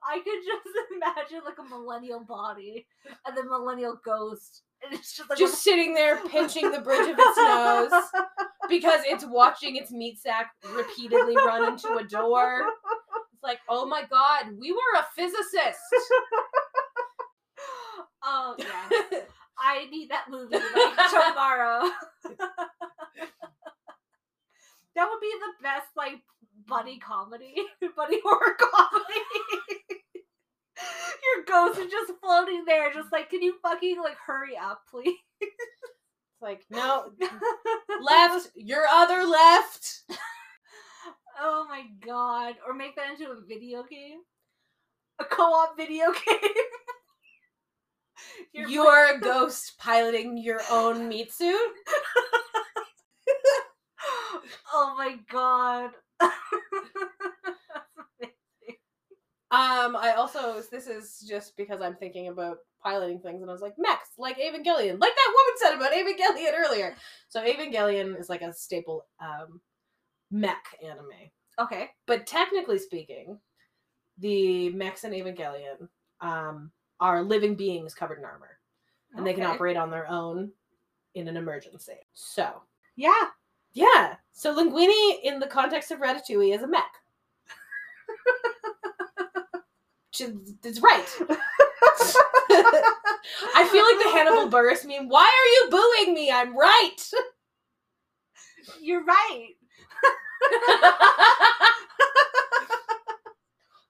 I could just imagine like a millennial body and the millennial ghost, and it's just like just sitting there pinching the bridge of its nose because it's watching its meat sack repeatedly run into a door. It's like, oh my god, we were a physicist. oh yeah, I need that movie like tomorrow. that would be the best like buddy comedy, buddy horror comedy. Your ghost is just floating there, just like, can you fucking like hurry up, please? It's like, no, left, your other left. Oh my god. Or make that into a video game. A co-op video game. You're You're a ghost piloting your own meat suit. oh my god. Um, I also this is just because I'm thinking about piloting things, and I was like, mechs, like Evangelion, like that woman said about Evangelion earlier. So Evangelion is like a staple um mech anime, okay. but technically speaking, the mechs in Evangelion um are living beings covered in armor, and they can operate on their own in an emergency. So Yeah. yeah, so Linguini in the context of Ratatouille is a mech. It's right. I feel like the Hannibal Buress meme. Why are you booing me? I'm right. You're right.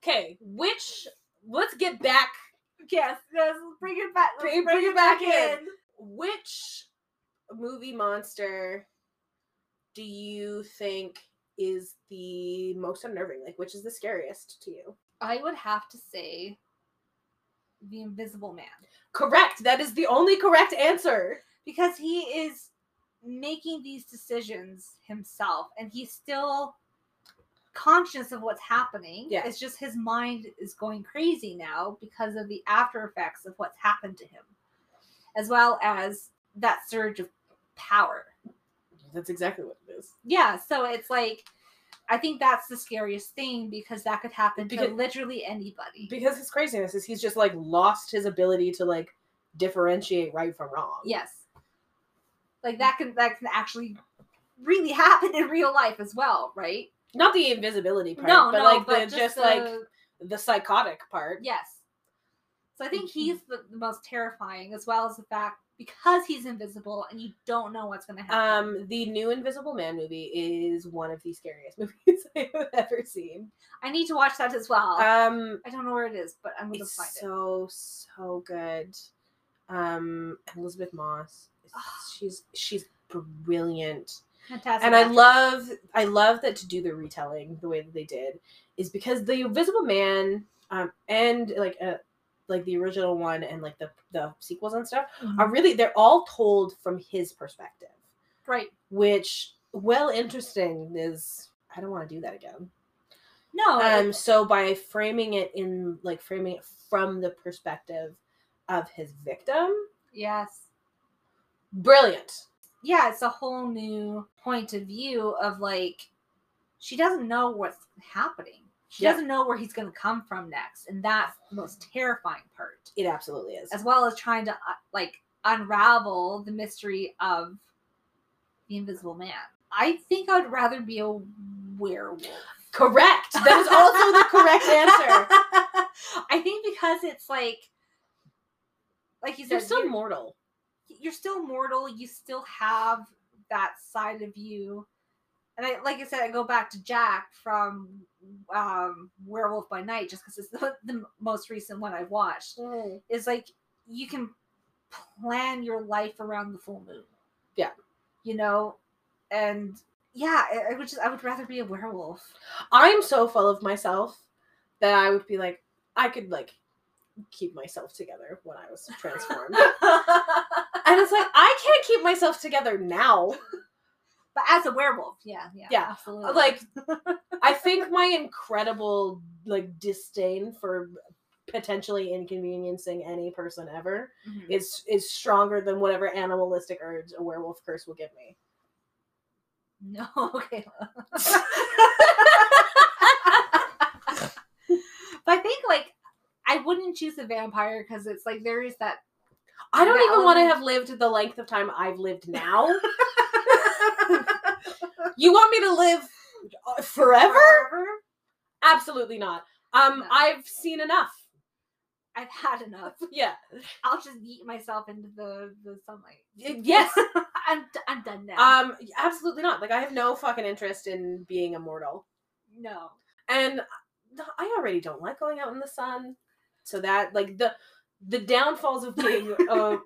okay, which let's get back. Yes, yes, bring it back. Let's Bring- bring, it back, back in. in. Which movie monster do you think is the most unnerving? Like, which is the scariest to you? I would have to say the Invisible Man. Correct. That is the only correct answer. because he is making these decisions himself and he's still conscious of what's happening Yeah. it's just his mind is going crazy now because of the after effects of what's happened to him as well as that surge of power That's exactly what it is. yeah so it's like i think that's the scariest thing because that could happen to literally anybody Because his craziness is he's just like lost his ability to like differentiate right from wrong. yes like that can that can actually really happen in real life as well right Not the invisibility part, no but no like but the just, like the- the psychotic part. Yes. So I Mm-hmm. think he's the, the most terrifying, as well as the fact because he's invisible and you don't know what's going to happen. Um, the new Invisible Man movie is one of the scariest movies I have ever seen. I need to watch that as well. Um, I don't know where it is, but I'm going to find it. so so good. Um, Elisabeth Moss, she's she's brilliant. Fantastic. and I love I love that to do the retelling the way that they did is because the Invisible Man um and like uh like the original one and like the the sequels and stuff Mhm. are really they're all told from his perspective right. which well interesting is I don't want to do that again No. um so by framing it in like framing it from the perspective of his victim yes. brilliant Yeah, it's a whole new point of view of like, she doesn't know what's happening. She Yeah. doesn't know where he's going to come from next. And that's the most terrifying part. it absolutely is as well as trying to uh, like unravel the mystery of the invisible man. I think I'd rather be a werewolf. correct that is also the correct answer I think because it's like like you said, They're still you're, mortal. you're still mortal. You still have that side of you. And I, like I said, I go back to Jack from um, Werewolf by Night, just because it's the, the most recent one I've watched. Is like you can plan your life around the full moon. Yeah. You know, and yeah, I, I would just I would rather be a werewolf. I'm so full of myself that I would be like, I could like keep myself together when I was transformed. and it's like I can't keep myself together now. But as a werewolf, yeah, yeah, Yeah, absolutely. Like I think my incredible like disdain for potentially inconveniencing any person ever Mhm. is is stronger than whatever animalistic urge a werewolf curse will give me. no, okay. but I think like I wouldn't choose a vampire because it's like there is that I don't even want to have lived the length of time I've lived now. you want me to live uh, forever? Absolutely not. Um, No. I've seen enough. I've had enough. Yeah. I'll just yeet myself into the the sunlight. Yes. I'm d- I'm done now. um, absolutely not. Like I have no fucking interest in being immortal, no. and I already don't like going out in the sun. So that like the the downfalls of being uh,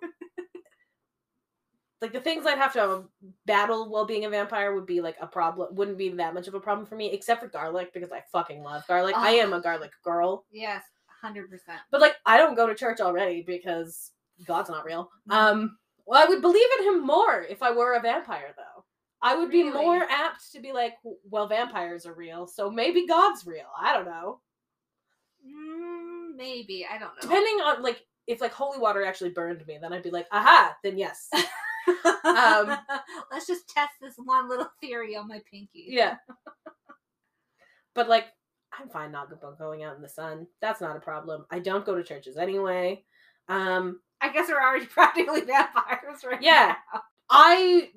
like the things I'd have to battle while being a vampire would be like a problem. Wouldn't be that much of a problem for me, except for garlic because I fucking love garlic. I am a garlic girl. Yes, hundred percent. But like I don't go to church already because God's not real. Um well I would believe in him more if I were a vampire though. I would be more apt to be like, well, vampires are real, so maybe God's real. I don't know. Mm, maybe I don't know. Depending on like if like holy water actually burned me, then I'd be like, aha, then yes. um, Let's just test this one little theory on my pinky. yeah. But like I'm fine not go- going out in the sun. That's not a problem. I don't go to churches anyway. Um I guess we're already practically vampires right Yeah. now. I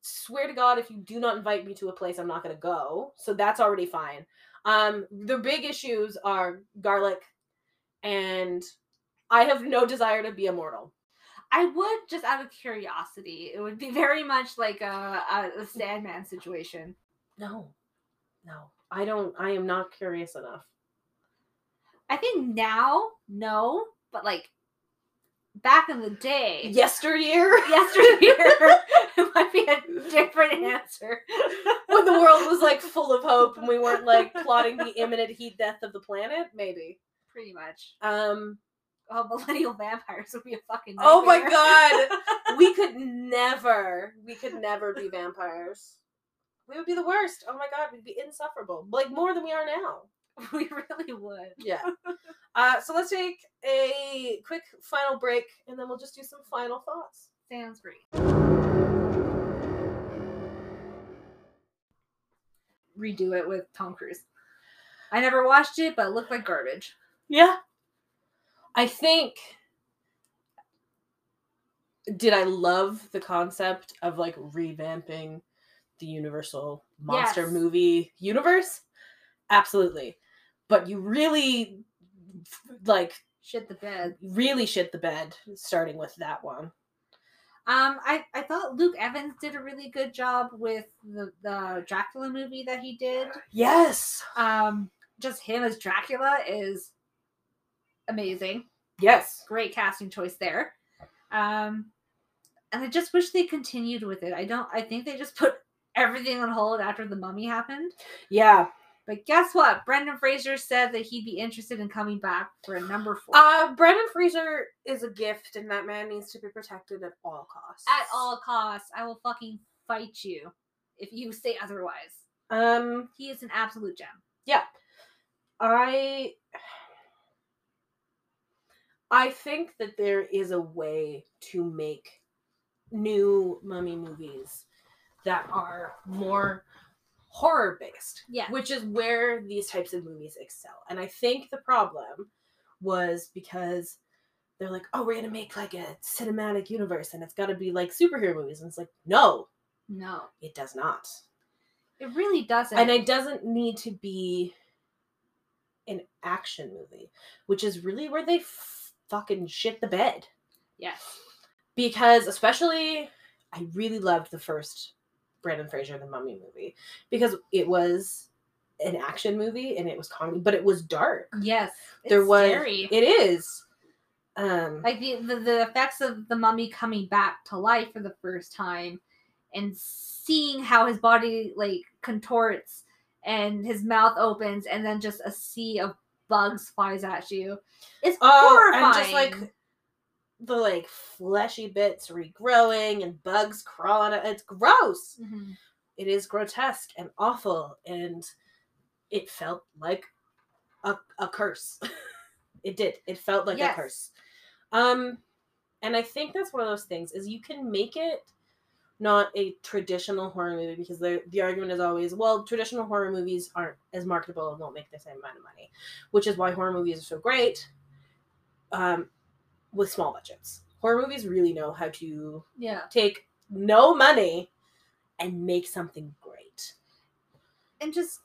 swear to God, if you do not invite me to a place, I'm not going to go. So that's already fine. Um, the big issues are garlic, and I have no desire to be immortal. I would just out of curiosity. It would be very much like a, a, Sandman situation. No, no, I don't. I am not curious enough. I think now, no, but like back in the day, Yesteryear, yesteryear, it might be a different answer. when the world was like full of hope and we weren't like plotting the imminent heat death of the planet, maybe. pretty much. Um. Oh, millennial vampires would be a fucking. Nightmare. Oh my. God. we could never, we could never be vampires. We would be the worst. Oh my god, we'd be insufferable. Like more than we are now. we really would. Yeah. Uh, so let's take a quick final break and then we'll just do some final thoughts. Sounds great. Redo it with Tom Cruise. I never watched it, but it looked like garbage. Yeah. I think did I love the concept of like revamping the Universal monster Yes. movie universe? Absolutely. But you really like Shit the bed. really shit the bed starting with that one. Um, I, I thought Luke Evans did a really good job with the, the Dracula movie that he did. Yes. Um, just him as Dracula is amazing. Yes. Great casting choice there. Um, and I just wish they continued with it. I don't. I think they just put everything on hold after the Mummy happened. Yeah. But guess what? Brendan Fraser said that he'd be interested in coming back for a number four. Uh Brendan Fraser is a gift and that man needs to be protected at all costs. At all costs, I will fucking fight you if you say otherwise. Um He is an absolute gem. yeah. I I think that there is a way to make new mummy movies that are more horror based. Yeah. Which is where these types of movies excel. And I think the problem was because they're like, oh, we're gonna make like a cinematic universe and it's gotta be like superhero movies. And it's like, no, No, it does not. it really doesn't. And it doesn't need to be an action movie, which is really where they fucking shit the bed. Yes. because especially I really loved the first Brendan Fraser the Mummy movie because it was an action movie and it was comedy, but it was dark. Yes. there it's was scary. it is um like the, the the effects of the mummy coming back to life for the first time and seeing how his body like contorts and his mouth opens and then just a sea of bugs flies at you it's oh horrifying and just like the like fleshy bits regrowing and bugs crawling out. It's gross. Mhm. It is grotesque and awful and it felt like a, a curse. it did. It felt like Yes. a curse. Um and I think that's one of those things is you can make it not a traditional horror movie because the the argument is always well traditional horror movies aren't as marketable and won't make the same amount of money, which is why horror movies are so great. Um, with small budgets, horror movies really know how to yeah take no money and make something great. and just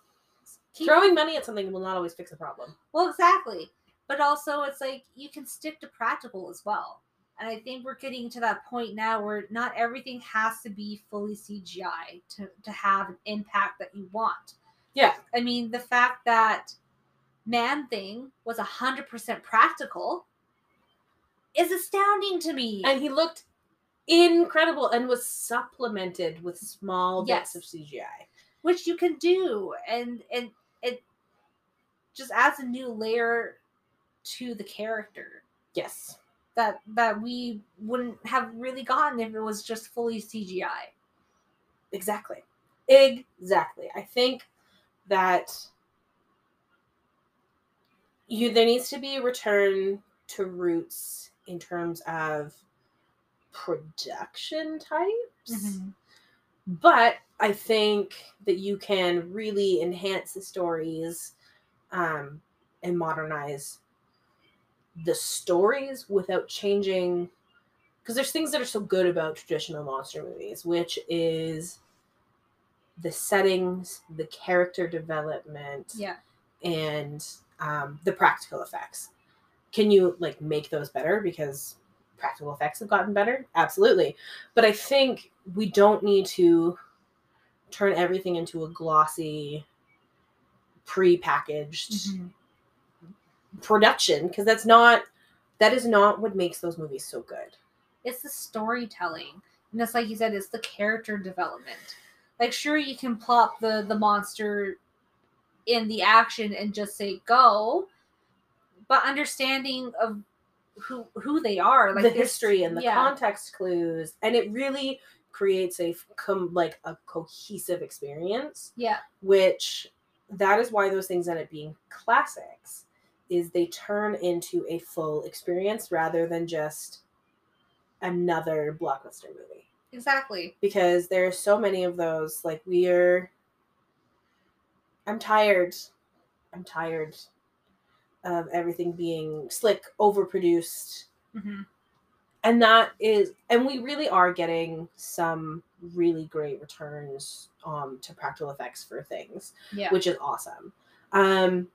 keep Throwing money at something will not always fix a problem. Well, exactly. But also, it's like you can stick to practical as well. And I think we're getting to that point now where not everything has to be fully CGI to, to have an impact that you want. Yeah. I mean, the fact that Man Thing was 100% practical is astounding to me. And he looked incredible and was supplemented with small Yes. bits of CGI. which you can do and and it just adds a new layer to the character Yes. That that we wouldn't have really gotten if it was just fully CGI. Exactly. Exactly. I think that you there needs to be a return to roots in terms of production types. But I think that you can really enhance the stories um, and modernize the stories without changing. Because there's things that are so good about traditional monster movies, which is the settings, the character development, Yeah. and um, the practical effects. Can you like make those better because practical effects have gotten better? Absolutely. But I think we don't need to turn everything into a glossy, pre-packaged Mm-hmm. Production because that's not that is not what makes those movies so good. It's the storytelling. And it's like you said, it's the character development. Like sure you can plop the the monster in the action and just say go, but understanding of who who they are, like the history and the yeah. context clues and it really creates a com- like a cohesive experience Yeah. which that is why those things end up being classics is they turn into a full experience rather than just another blockbuster movie. Exactly. because there are so many of those like we're i'm tired. I'm tired of everything being slick overproduced. Hmm and that is and we really are getting some really great returns um to practical effects for things Yeah. which is awesome. Um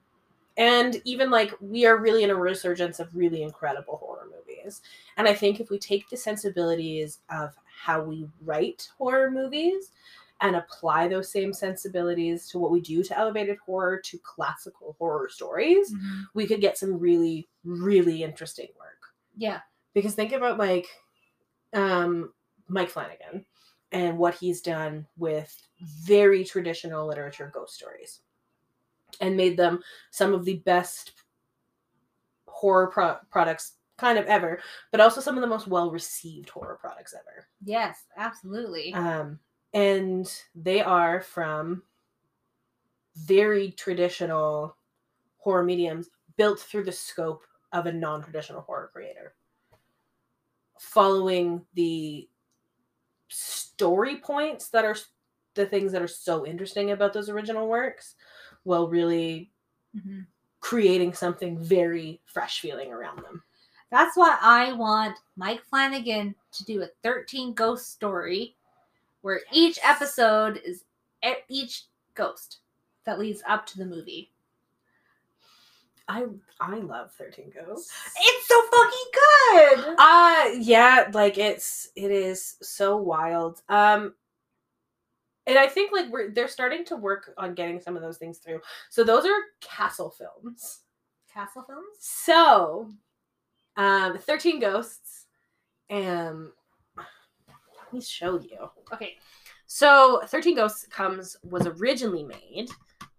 and even like we are really in a resurgence of really incredible horror movies and i think if we take the sensibilities of how we write horror movies and apply those same sensibilities to what we do to elevated horror to classical horror stories Mhm. we could get some really really interesting work Yeah. because think about like um Mike Flanagan and what he's done with very traditional literature ghost stories and made them some of the best horror pro- products kind of ever but also some of the most well received horror products ever Yes, absolutely. um and they are from very traditional horror mediums built through the scope of a non-traditional horror creator following the story points that are the things that are so interesting about those original works while really Mhm. creating something very fresh feeling around them That's why I want Mike Flanagan to do a 13 ghost story where each episode is each ghost that leads up to the movie. I I love Thirteen Ghosts. It's so fucking good. Uh yeah, like it's it is so wild. Um and I think like we're they're starting to work on getting some of those things through. So those are castle films. Castle films. So um 13 Ghosts um let me show you. Okay. So 13 Ghosts comes was originally made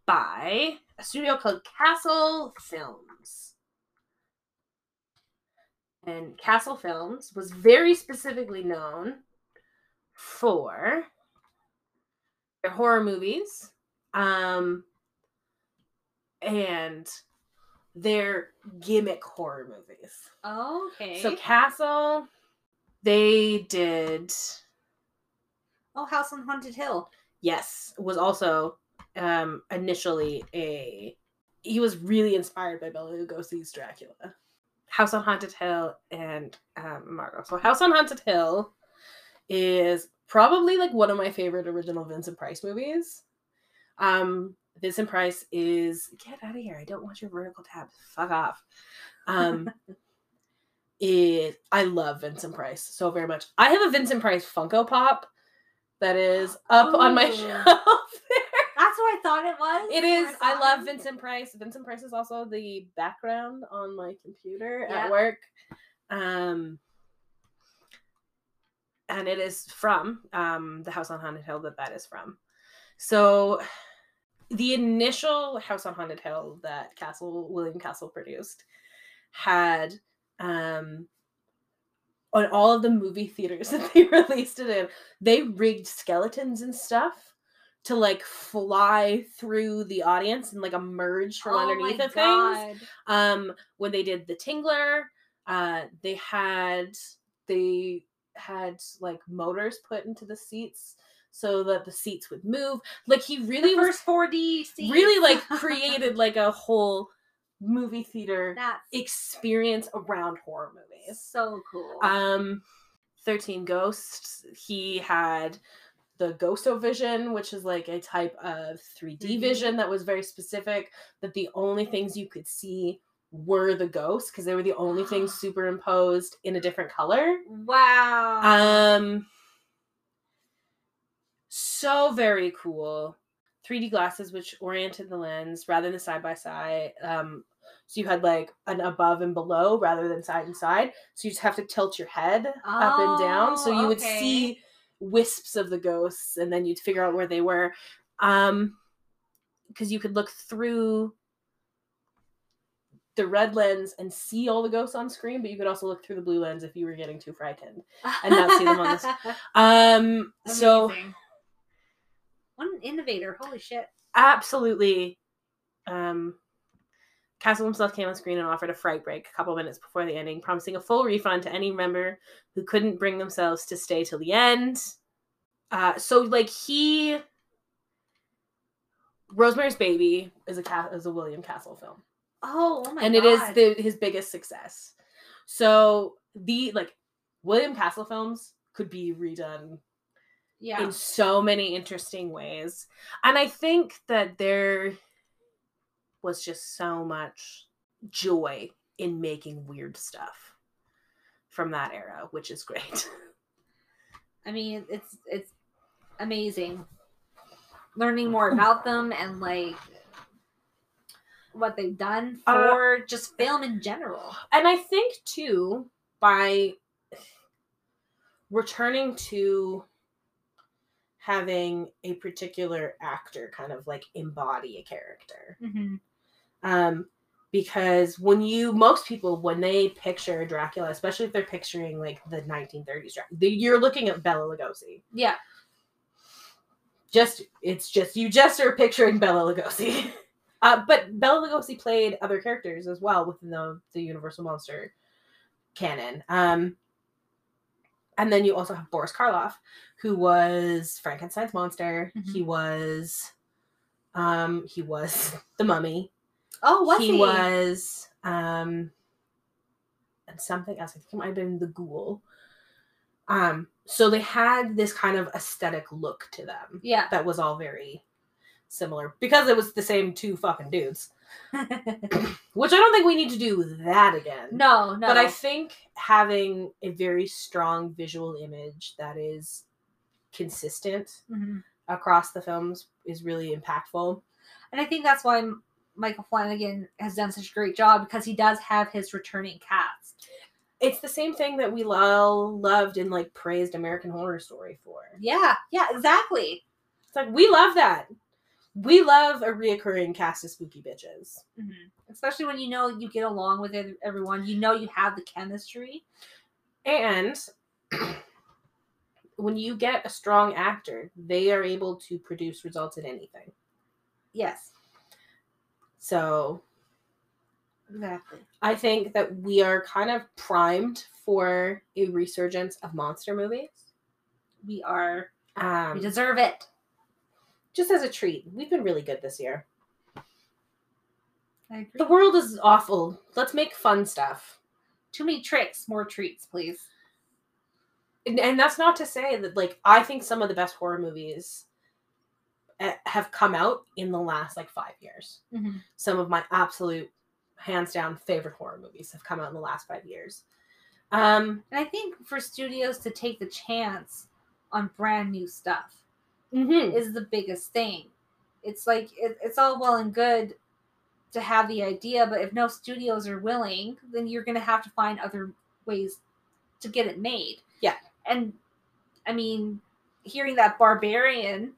by a studio called Castle Films. And Castle Films was very specifically known for horror movies um and they're gimmick horror movies. Okay. So Castle they did oh, House on Haunted Hill. yes was also um initially a he was really inspired by Bela Lugosi's Dracula. House on Haunted Hill and um, Margot. So House on Haunted Hill is probably like one of my favorite original Vincent Price movies. Um, Vincent Price is get out of here. I don't want your vertical tabs. Fuck off. Um, it I love Vincent Price so very much. I have a Vincent Price Funko Pop that is up on my shelf. That's what I thought it was. It is. is. I love him. Vincent Price. Vincent Price is also the background on my computer Yeah. at work. Um and it is from um the House on Haunted Hill that that is from. So the initial House on Haunted Hill that Castle William Castle produced had um on all of the movie theaters that they released it in, they rigged skeletons and stuff to like fly through the audience and like emerge from Oh underneath of things. Um, when they did the Tingler, uh, they had they had like motors put into the seats so that the seats would move. Like he really the was first 4D scene. really like created like a whole movie theater That's experience around horror movies. so cool. Um, Thirteen Ghosts. He had the Ghostovision, which is like a type of 3D 3D. vision that was very specific. That the only things you could see were the ghosts because they were the only things superimposed in a different color. wow. Um, so very cool. 3D glasses which oriented the lens rather than side by side. Um, so you had like an above and below rather than side and side. So you just have to tilt your head up and down. So Oh, you would okay. see wisps of the ghosts and then you'd figure out where they were. Um, because you could look through the red lens and see all the ghosts on screen, but you could also look through the blue lens if you were getting too frightened. and not see them on the Um, so what an innovator! Holy shit! absolutely um castle himself came on screen and offered a fright break a couple minutes before the ending promising a full refund to any member who couldn't bring themselves to stay till the end uh so like he rosemary's baby is a is a william castle film Oh, oh my and god! it is the his biggest success so the like william castle films could be redone yeah. in so many interesting ways. And I think that there was just so much joy in making weird stuff from that era, which is great. I mean, it's it's amazing learning more about them and like what they've done Uh, for just film in general. And I think too by returning to having a particular actor kind of like embody a character. Mm-hmm. um because when you most people when they picture dracula especially if they're picturing like the 1930s Dracula, you're looking at bela lugosi Yeah. just it's just you just are picturing bela lugosi uh, but bela lugosi played other characters as well within the, the universal monster canon um and then you also have boris karloff who was frankenstein's monster Mhm. he was um he was the mummy Oh, was he? he was um and something else. I think it might have been the ghoul. Um, so they had this kind of aesthetic look to them Yeah. that was all very similar because it was the same two fucking dudes. which I don't think we need to do that again. no, no. But I think having a very strong visual image that is consistent Mhm. across the films is really impactful. And I think that's why Michael Flanagan has done such a great job because he does have his returning cast. It's the same thing that we all loved and like praised American Horror Story for. Yeah, yeah, exactly. It's like we love that. We love a reoccurring cast of spooky bitches. Mhm. Especially when you know you get along with everyone. You know you have the chemistry. And when you get a strong actor, they are able to produce results in anything. Yes, So exactly. I think that we are kind of primed for a resurgence of monster movies. We are. Um, We deserve it. Just as a treat. We've been really good this year. I agree. The world is awful. Let's make fun stuff. Too many tricks, more treats, please. And, and that's not to say that, like, I think some of the best horror movies eh, have come out in the last, like, five years. Mhm. Some of my absolute, hands down, favorite horror movies have come out in the last five years. Um, And I think for studios to take the chance on brand new stuff mhm. is the biggest thing. It's like it, it's all well and good to have the idea, but if no studios are willing, then you're going to have to find other ways to get it made. Yeah. And I mean, hearing that Barbarian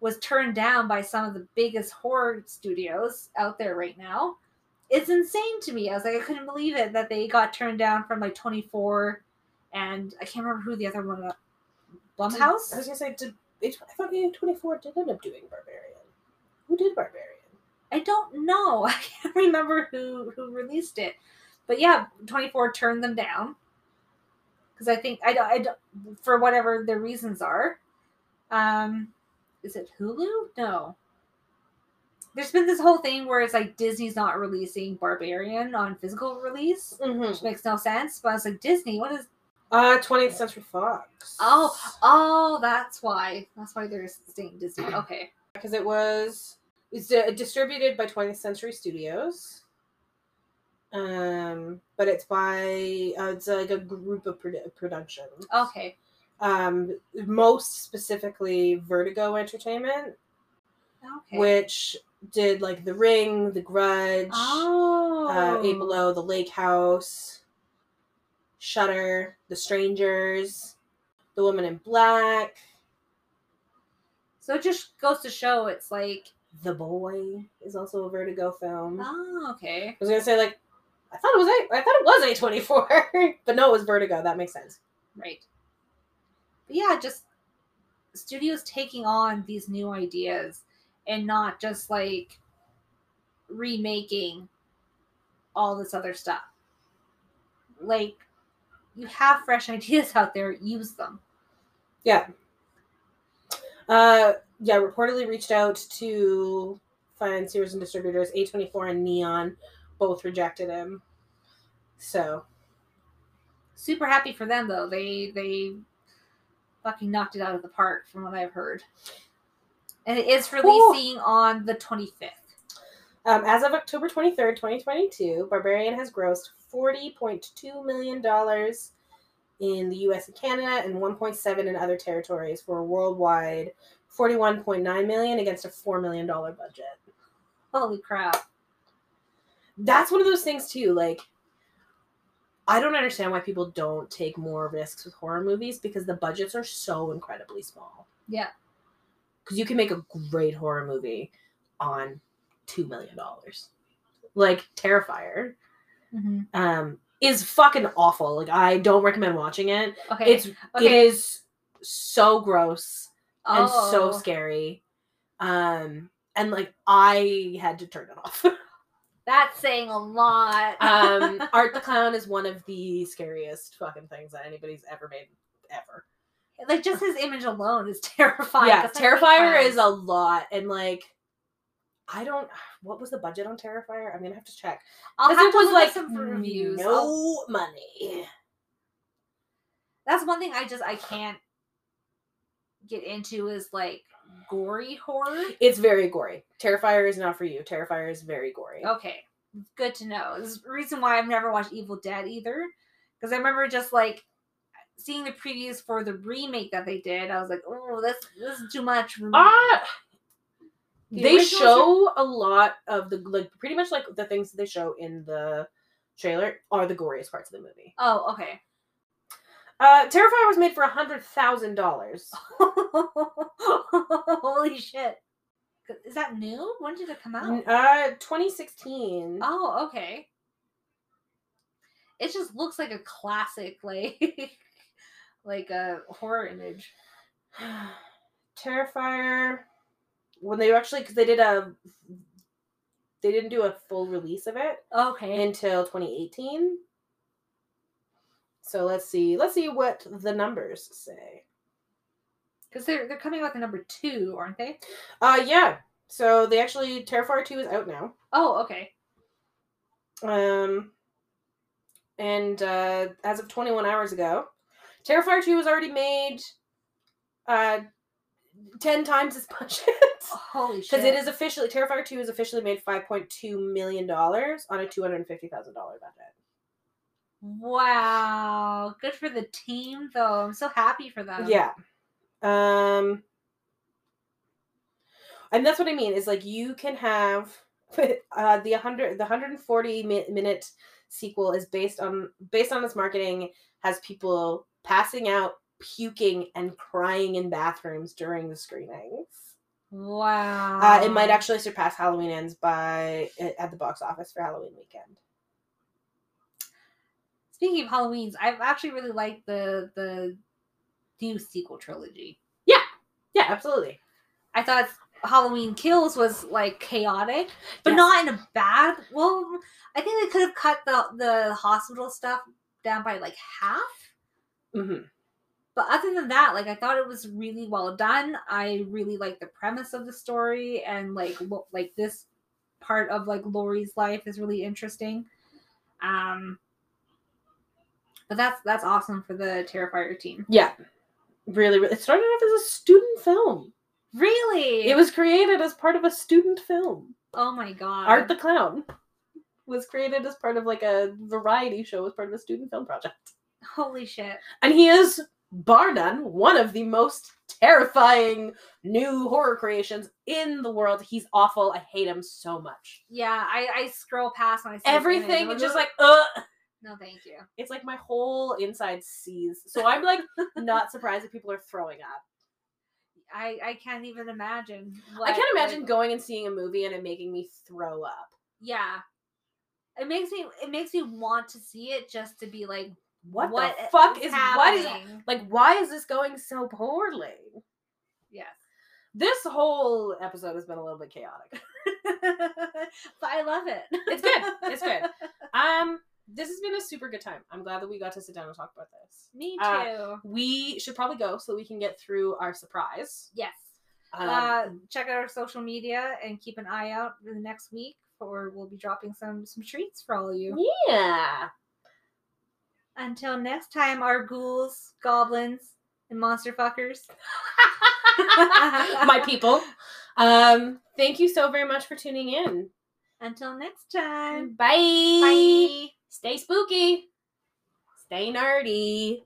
was turned down by some of the biggest horror studios out there right now, it's insane to me. I was like, I couldn't believe it that they got turned down from like 24 and I can't remember who the other one was. Blumhouse? I was gonna say, did I thought A24 did end up doing Barbarian. Who did Barbarian? I don't know. I can't remember who who released it, but yeah, twenty four turned them down because I think I don't, I don't for whatever their reasons are. Um, is it Hulu? No. There's been this whole thing where it's like Disney's not releasing Barbarian on physical release, Mm-hmm. which makes no sense. But I was like, Disney, what is? Uh, 20th Century Fox. Oh, oh, that's why. That's why they're staying Disney. Okay. because it was it's di- distributed by 20th Century Studios. Um, but it's by uh, it's like a group of produ- production. Okay. Um, most specifically Vertigo Entertainment, Okay. which did like The Ring, The Grudge, oh. uh, Eight Below, The Lake House, Shutter, The Strangers, The Woman in Black, So it just goes to show it's like, The Boy is also a Vertigo film. oh, okay. I was gonna say like I thought it was A I thought it was A twenty four, but no, it was Vertigo. That makes sense. Right. But yeah, just studios taking on these new ideas and not just like remaking all this other stuff. Like, you have fresh ideas out there, use them. Yeah. Uh, yeah. Reportedly reached out to financiers and distributors. A twenty four and Neon both rejected him. So Super happy for them though. They they fucking knocked it out of the park from what I've heard. And it is releasing on the 25th. Um, as of October 23rd, 2022, Barbarian has grossed $40.2 million in the US and Canada and 1.7 in other territories for a worldwide 41.9 million against a $4 million budget. Holy crap. That's one of those things too, like I don't understand why people don't take more risks with horror movies because the budgets are so incredibly small. Yeah. Cuz you can make a great horror movie on 2 million dollars. Like Terrifier Mm-hmm. um is fucking awful. Like I don't recommend watching it. Okay. It's it okay. is so gross and so Oh. scary. Um and like I had to turn it off. That's saying a lot. um Art the Clown is one of the scariest fucking things that anybody's ever made ever. like just his image alone is terrifying. Yeah, Terrifier is a lot and like I don't what was the budget on Terrifier? I'm gonna have to check. I'll have it to was look like some reviews. no I'll- money. that's one thing I just I can't get into is like gory horror? It's very gory. Terrifier is not for you. Terrifier is very gory. Okay, good to know. This is the reason why I've never watched Evil Dead either, because I remember just like seeing the previews for the remake that they did. I was like, oh, this this is too much for me. Ah, The they originals are- show a lot of the like pretty much like the things that they show in the trailer are the goriest parts of the movie. Oh, okay. Uh, Terrifier was made for a hundred thousand dollars. Holy shit! Is that new? When did it come out? Uh, 2016. Oh, okay. It just looks like a classic, like like a horror image. Terrifier. When they actually, because they did a, they didn't do a full release of it Okay. until 2018. So let's see. Let's see what the numbers say. Because they're they're coming out the number two, aren't they? Uh, yeah. So they actually Terrifier 2 is out now. Oh, okay. Um, and uh, as of 21 hours ago, Terrifier 2 was already made uh 10 times as much. Holy shit! Because it is officially Terrifier 2 is officially made 5.2 million dollars on a 250,000 dollar budget. Wow, good for the team though. I'm so happy for them. Yeah. Um and that's what I mean is like you can have uh the 100 the 140 mi- minute sequel is based on based on its marketing has people passing out puking and crying in bathrooms during the screenings. Wow. Uh, it might actually surpass Halloween Ends by at the box office for Halloween weekend. Speaking of Halloweens, I've actually really liked the the new sequel trilogy. Yeah, Yeah, absolutely. I thought Halloween Kills was like chaotic, but Yes. not in a bad. Well, I think they could have cut the the hospital stuff down by like half. hmm But other than that, like I thought it was really well done. I really like the premise of the story and like lo- like this part of like Laurie's life is really interesting. Um but that's that's awesome for the Terrifier team. Yeah, really, really. It started off as a student film. Really? It was created as part of a student film. Oh my god. Art the Clown was created as part of like a variety show as part of a student film project. Holy shit. And he is, bar none, one of the most terrifying new horror creations in the world. He's awful. I hate him so much. Yeah, I, I scroll past when I see Everything I'm just like, ugh. no, thank you. It's like my whole inside sees. So I'm like not surprised if people are throwing up. I I can't even imagine. I can't imagine like- going and seeing a movie and it making me throw up. yeah, it makes me it makes me want to see it just to be like, What, what the fuck is, is what is like why is this going so poorly? Yes, This whole episode has been a little bit chaotic. but I love it. It's good. It's good. Um, this has been a super good time. I'm glad that we got to sit down and talk about this. Me too. Uh, We should probably go so we can get through our surprise. yes. Um, uh, check out our social media and keep an eye out for the next week, or we'll be dropping some some treats for all of you. yeah. Until next time, our ghouls, goblins, and monster fuckers. My people. Um, thank you so very much for tuning in. Until next time. Bye. Bye. Stay spooky. Stay nerdy.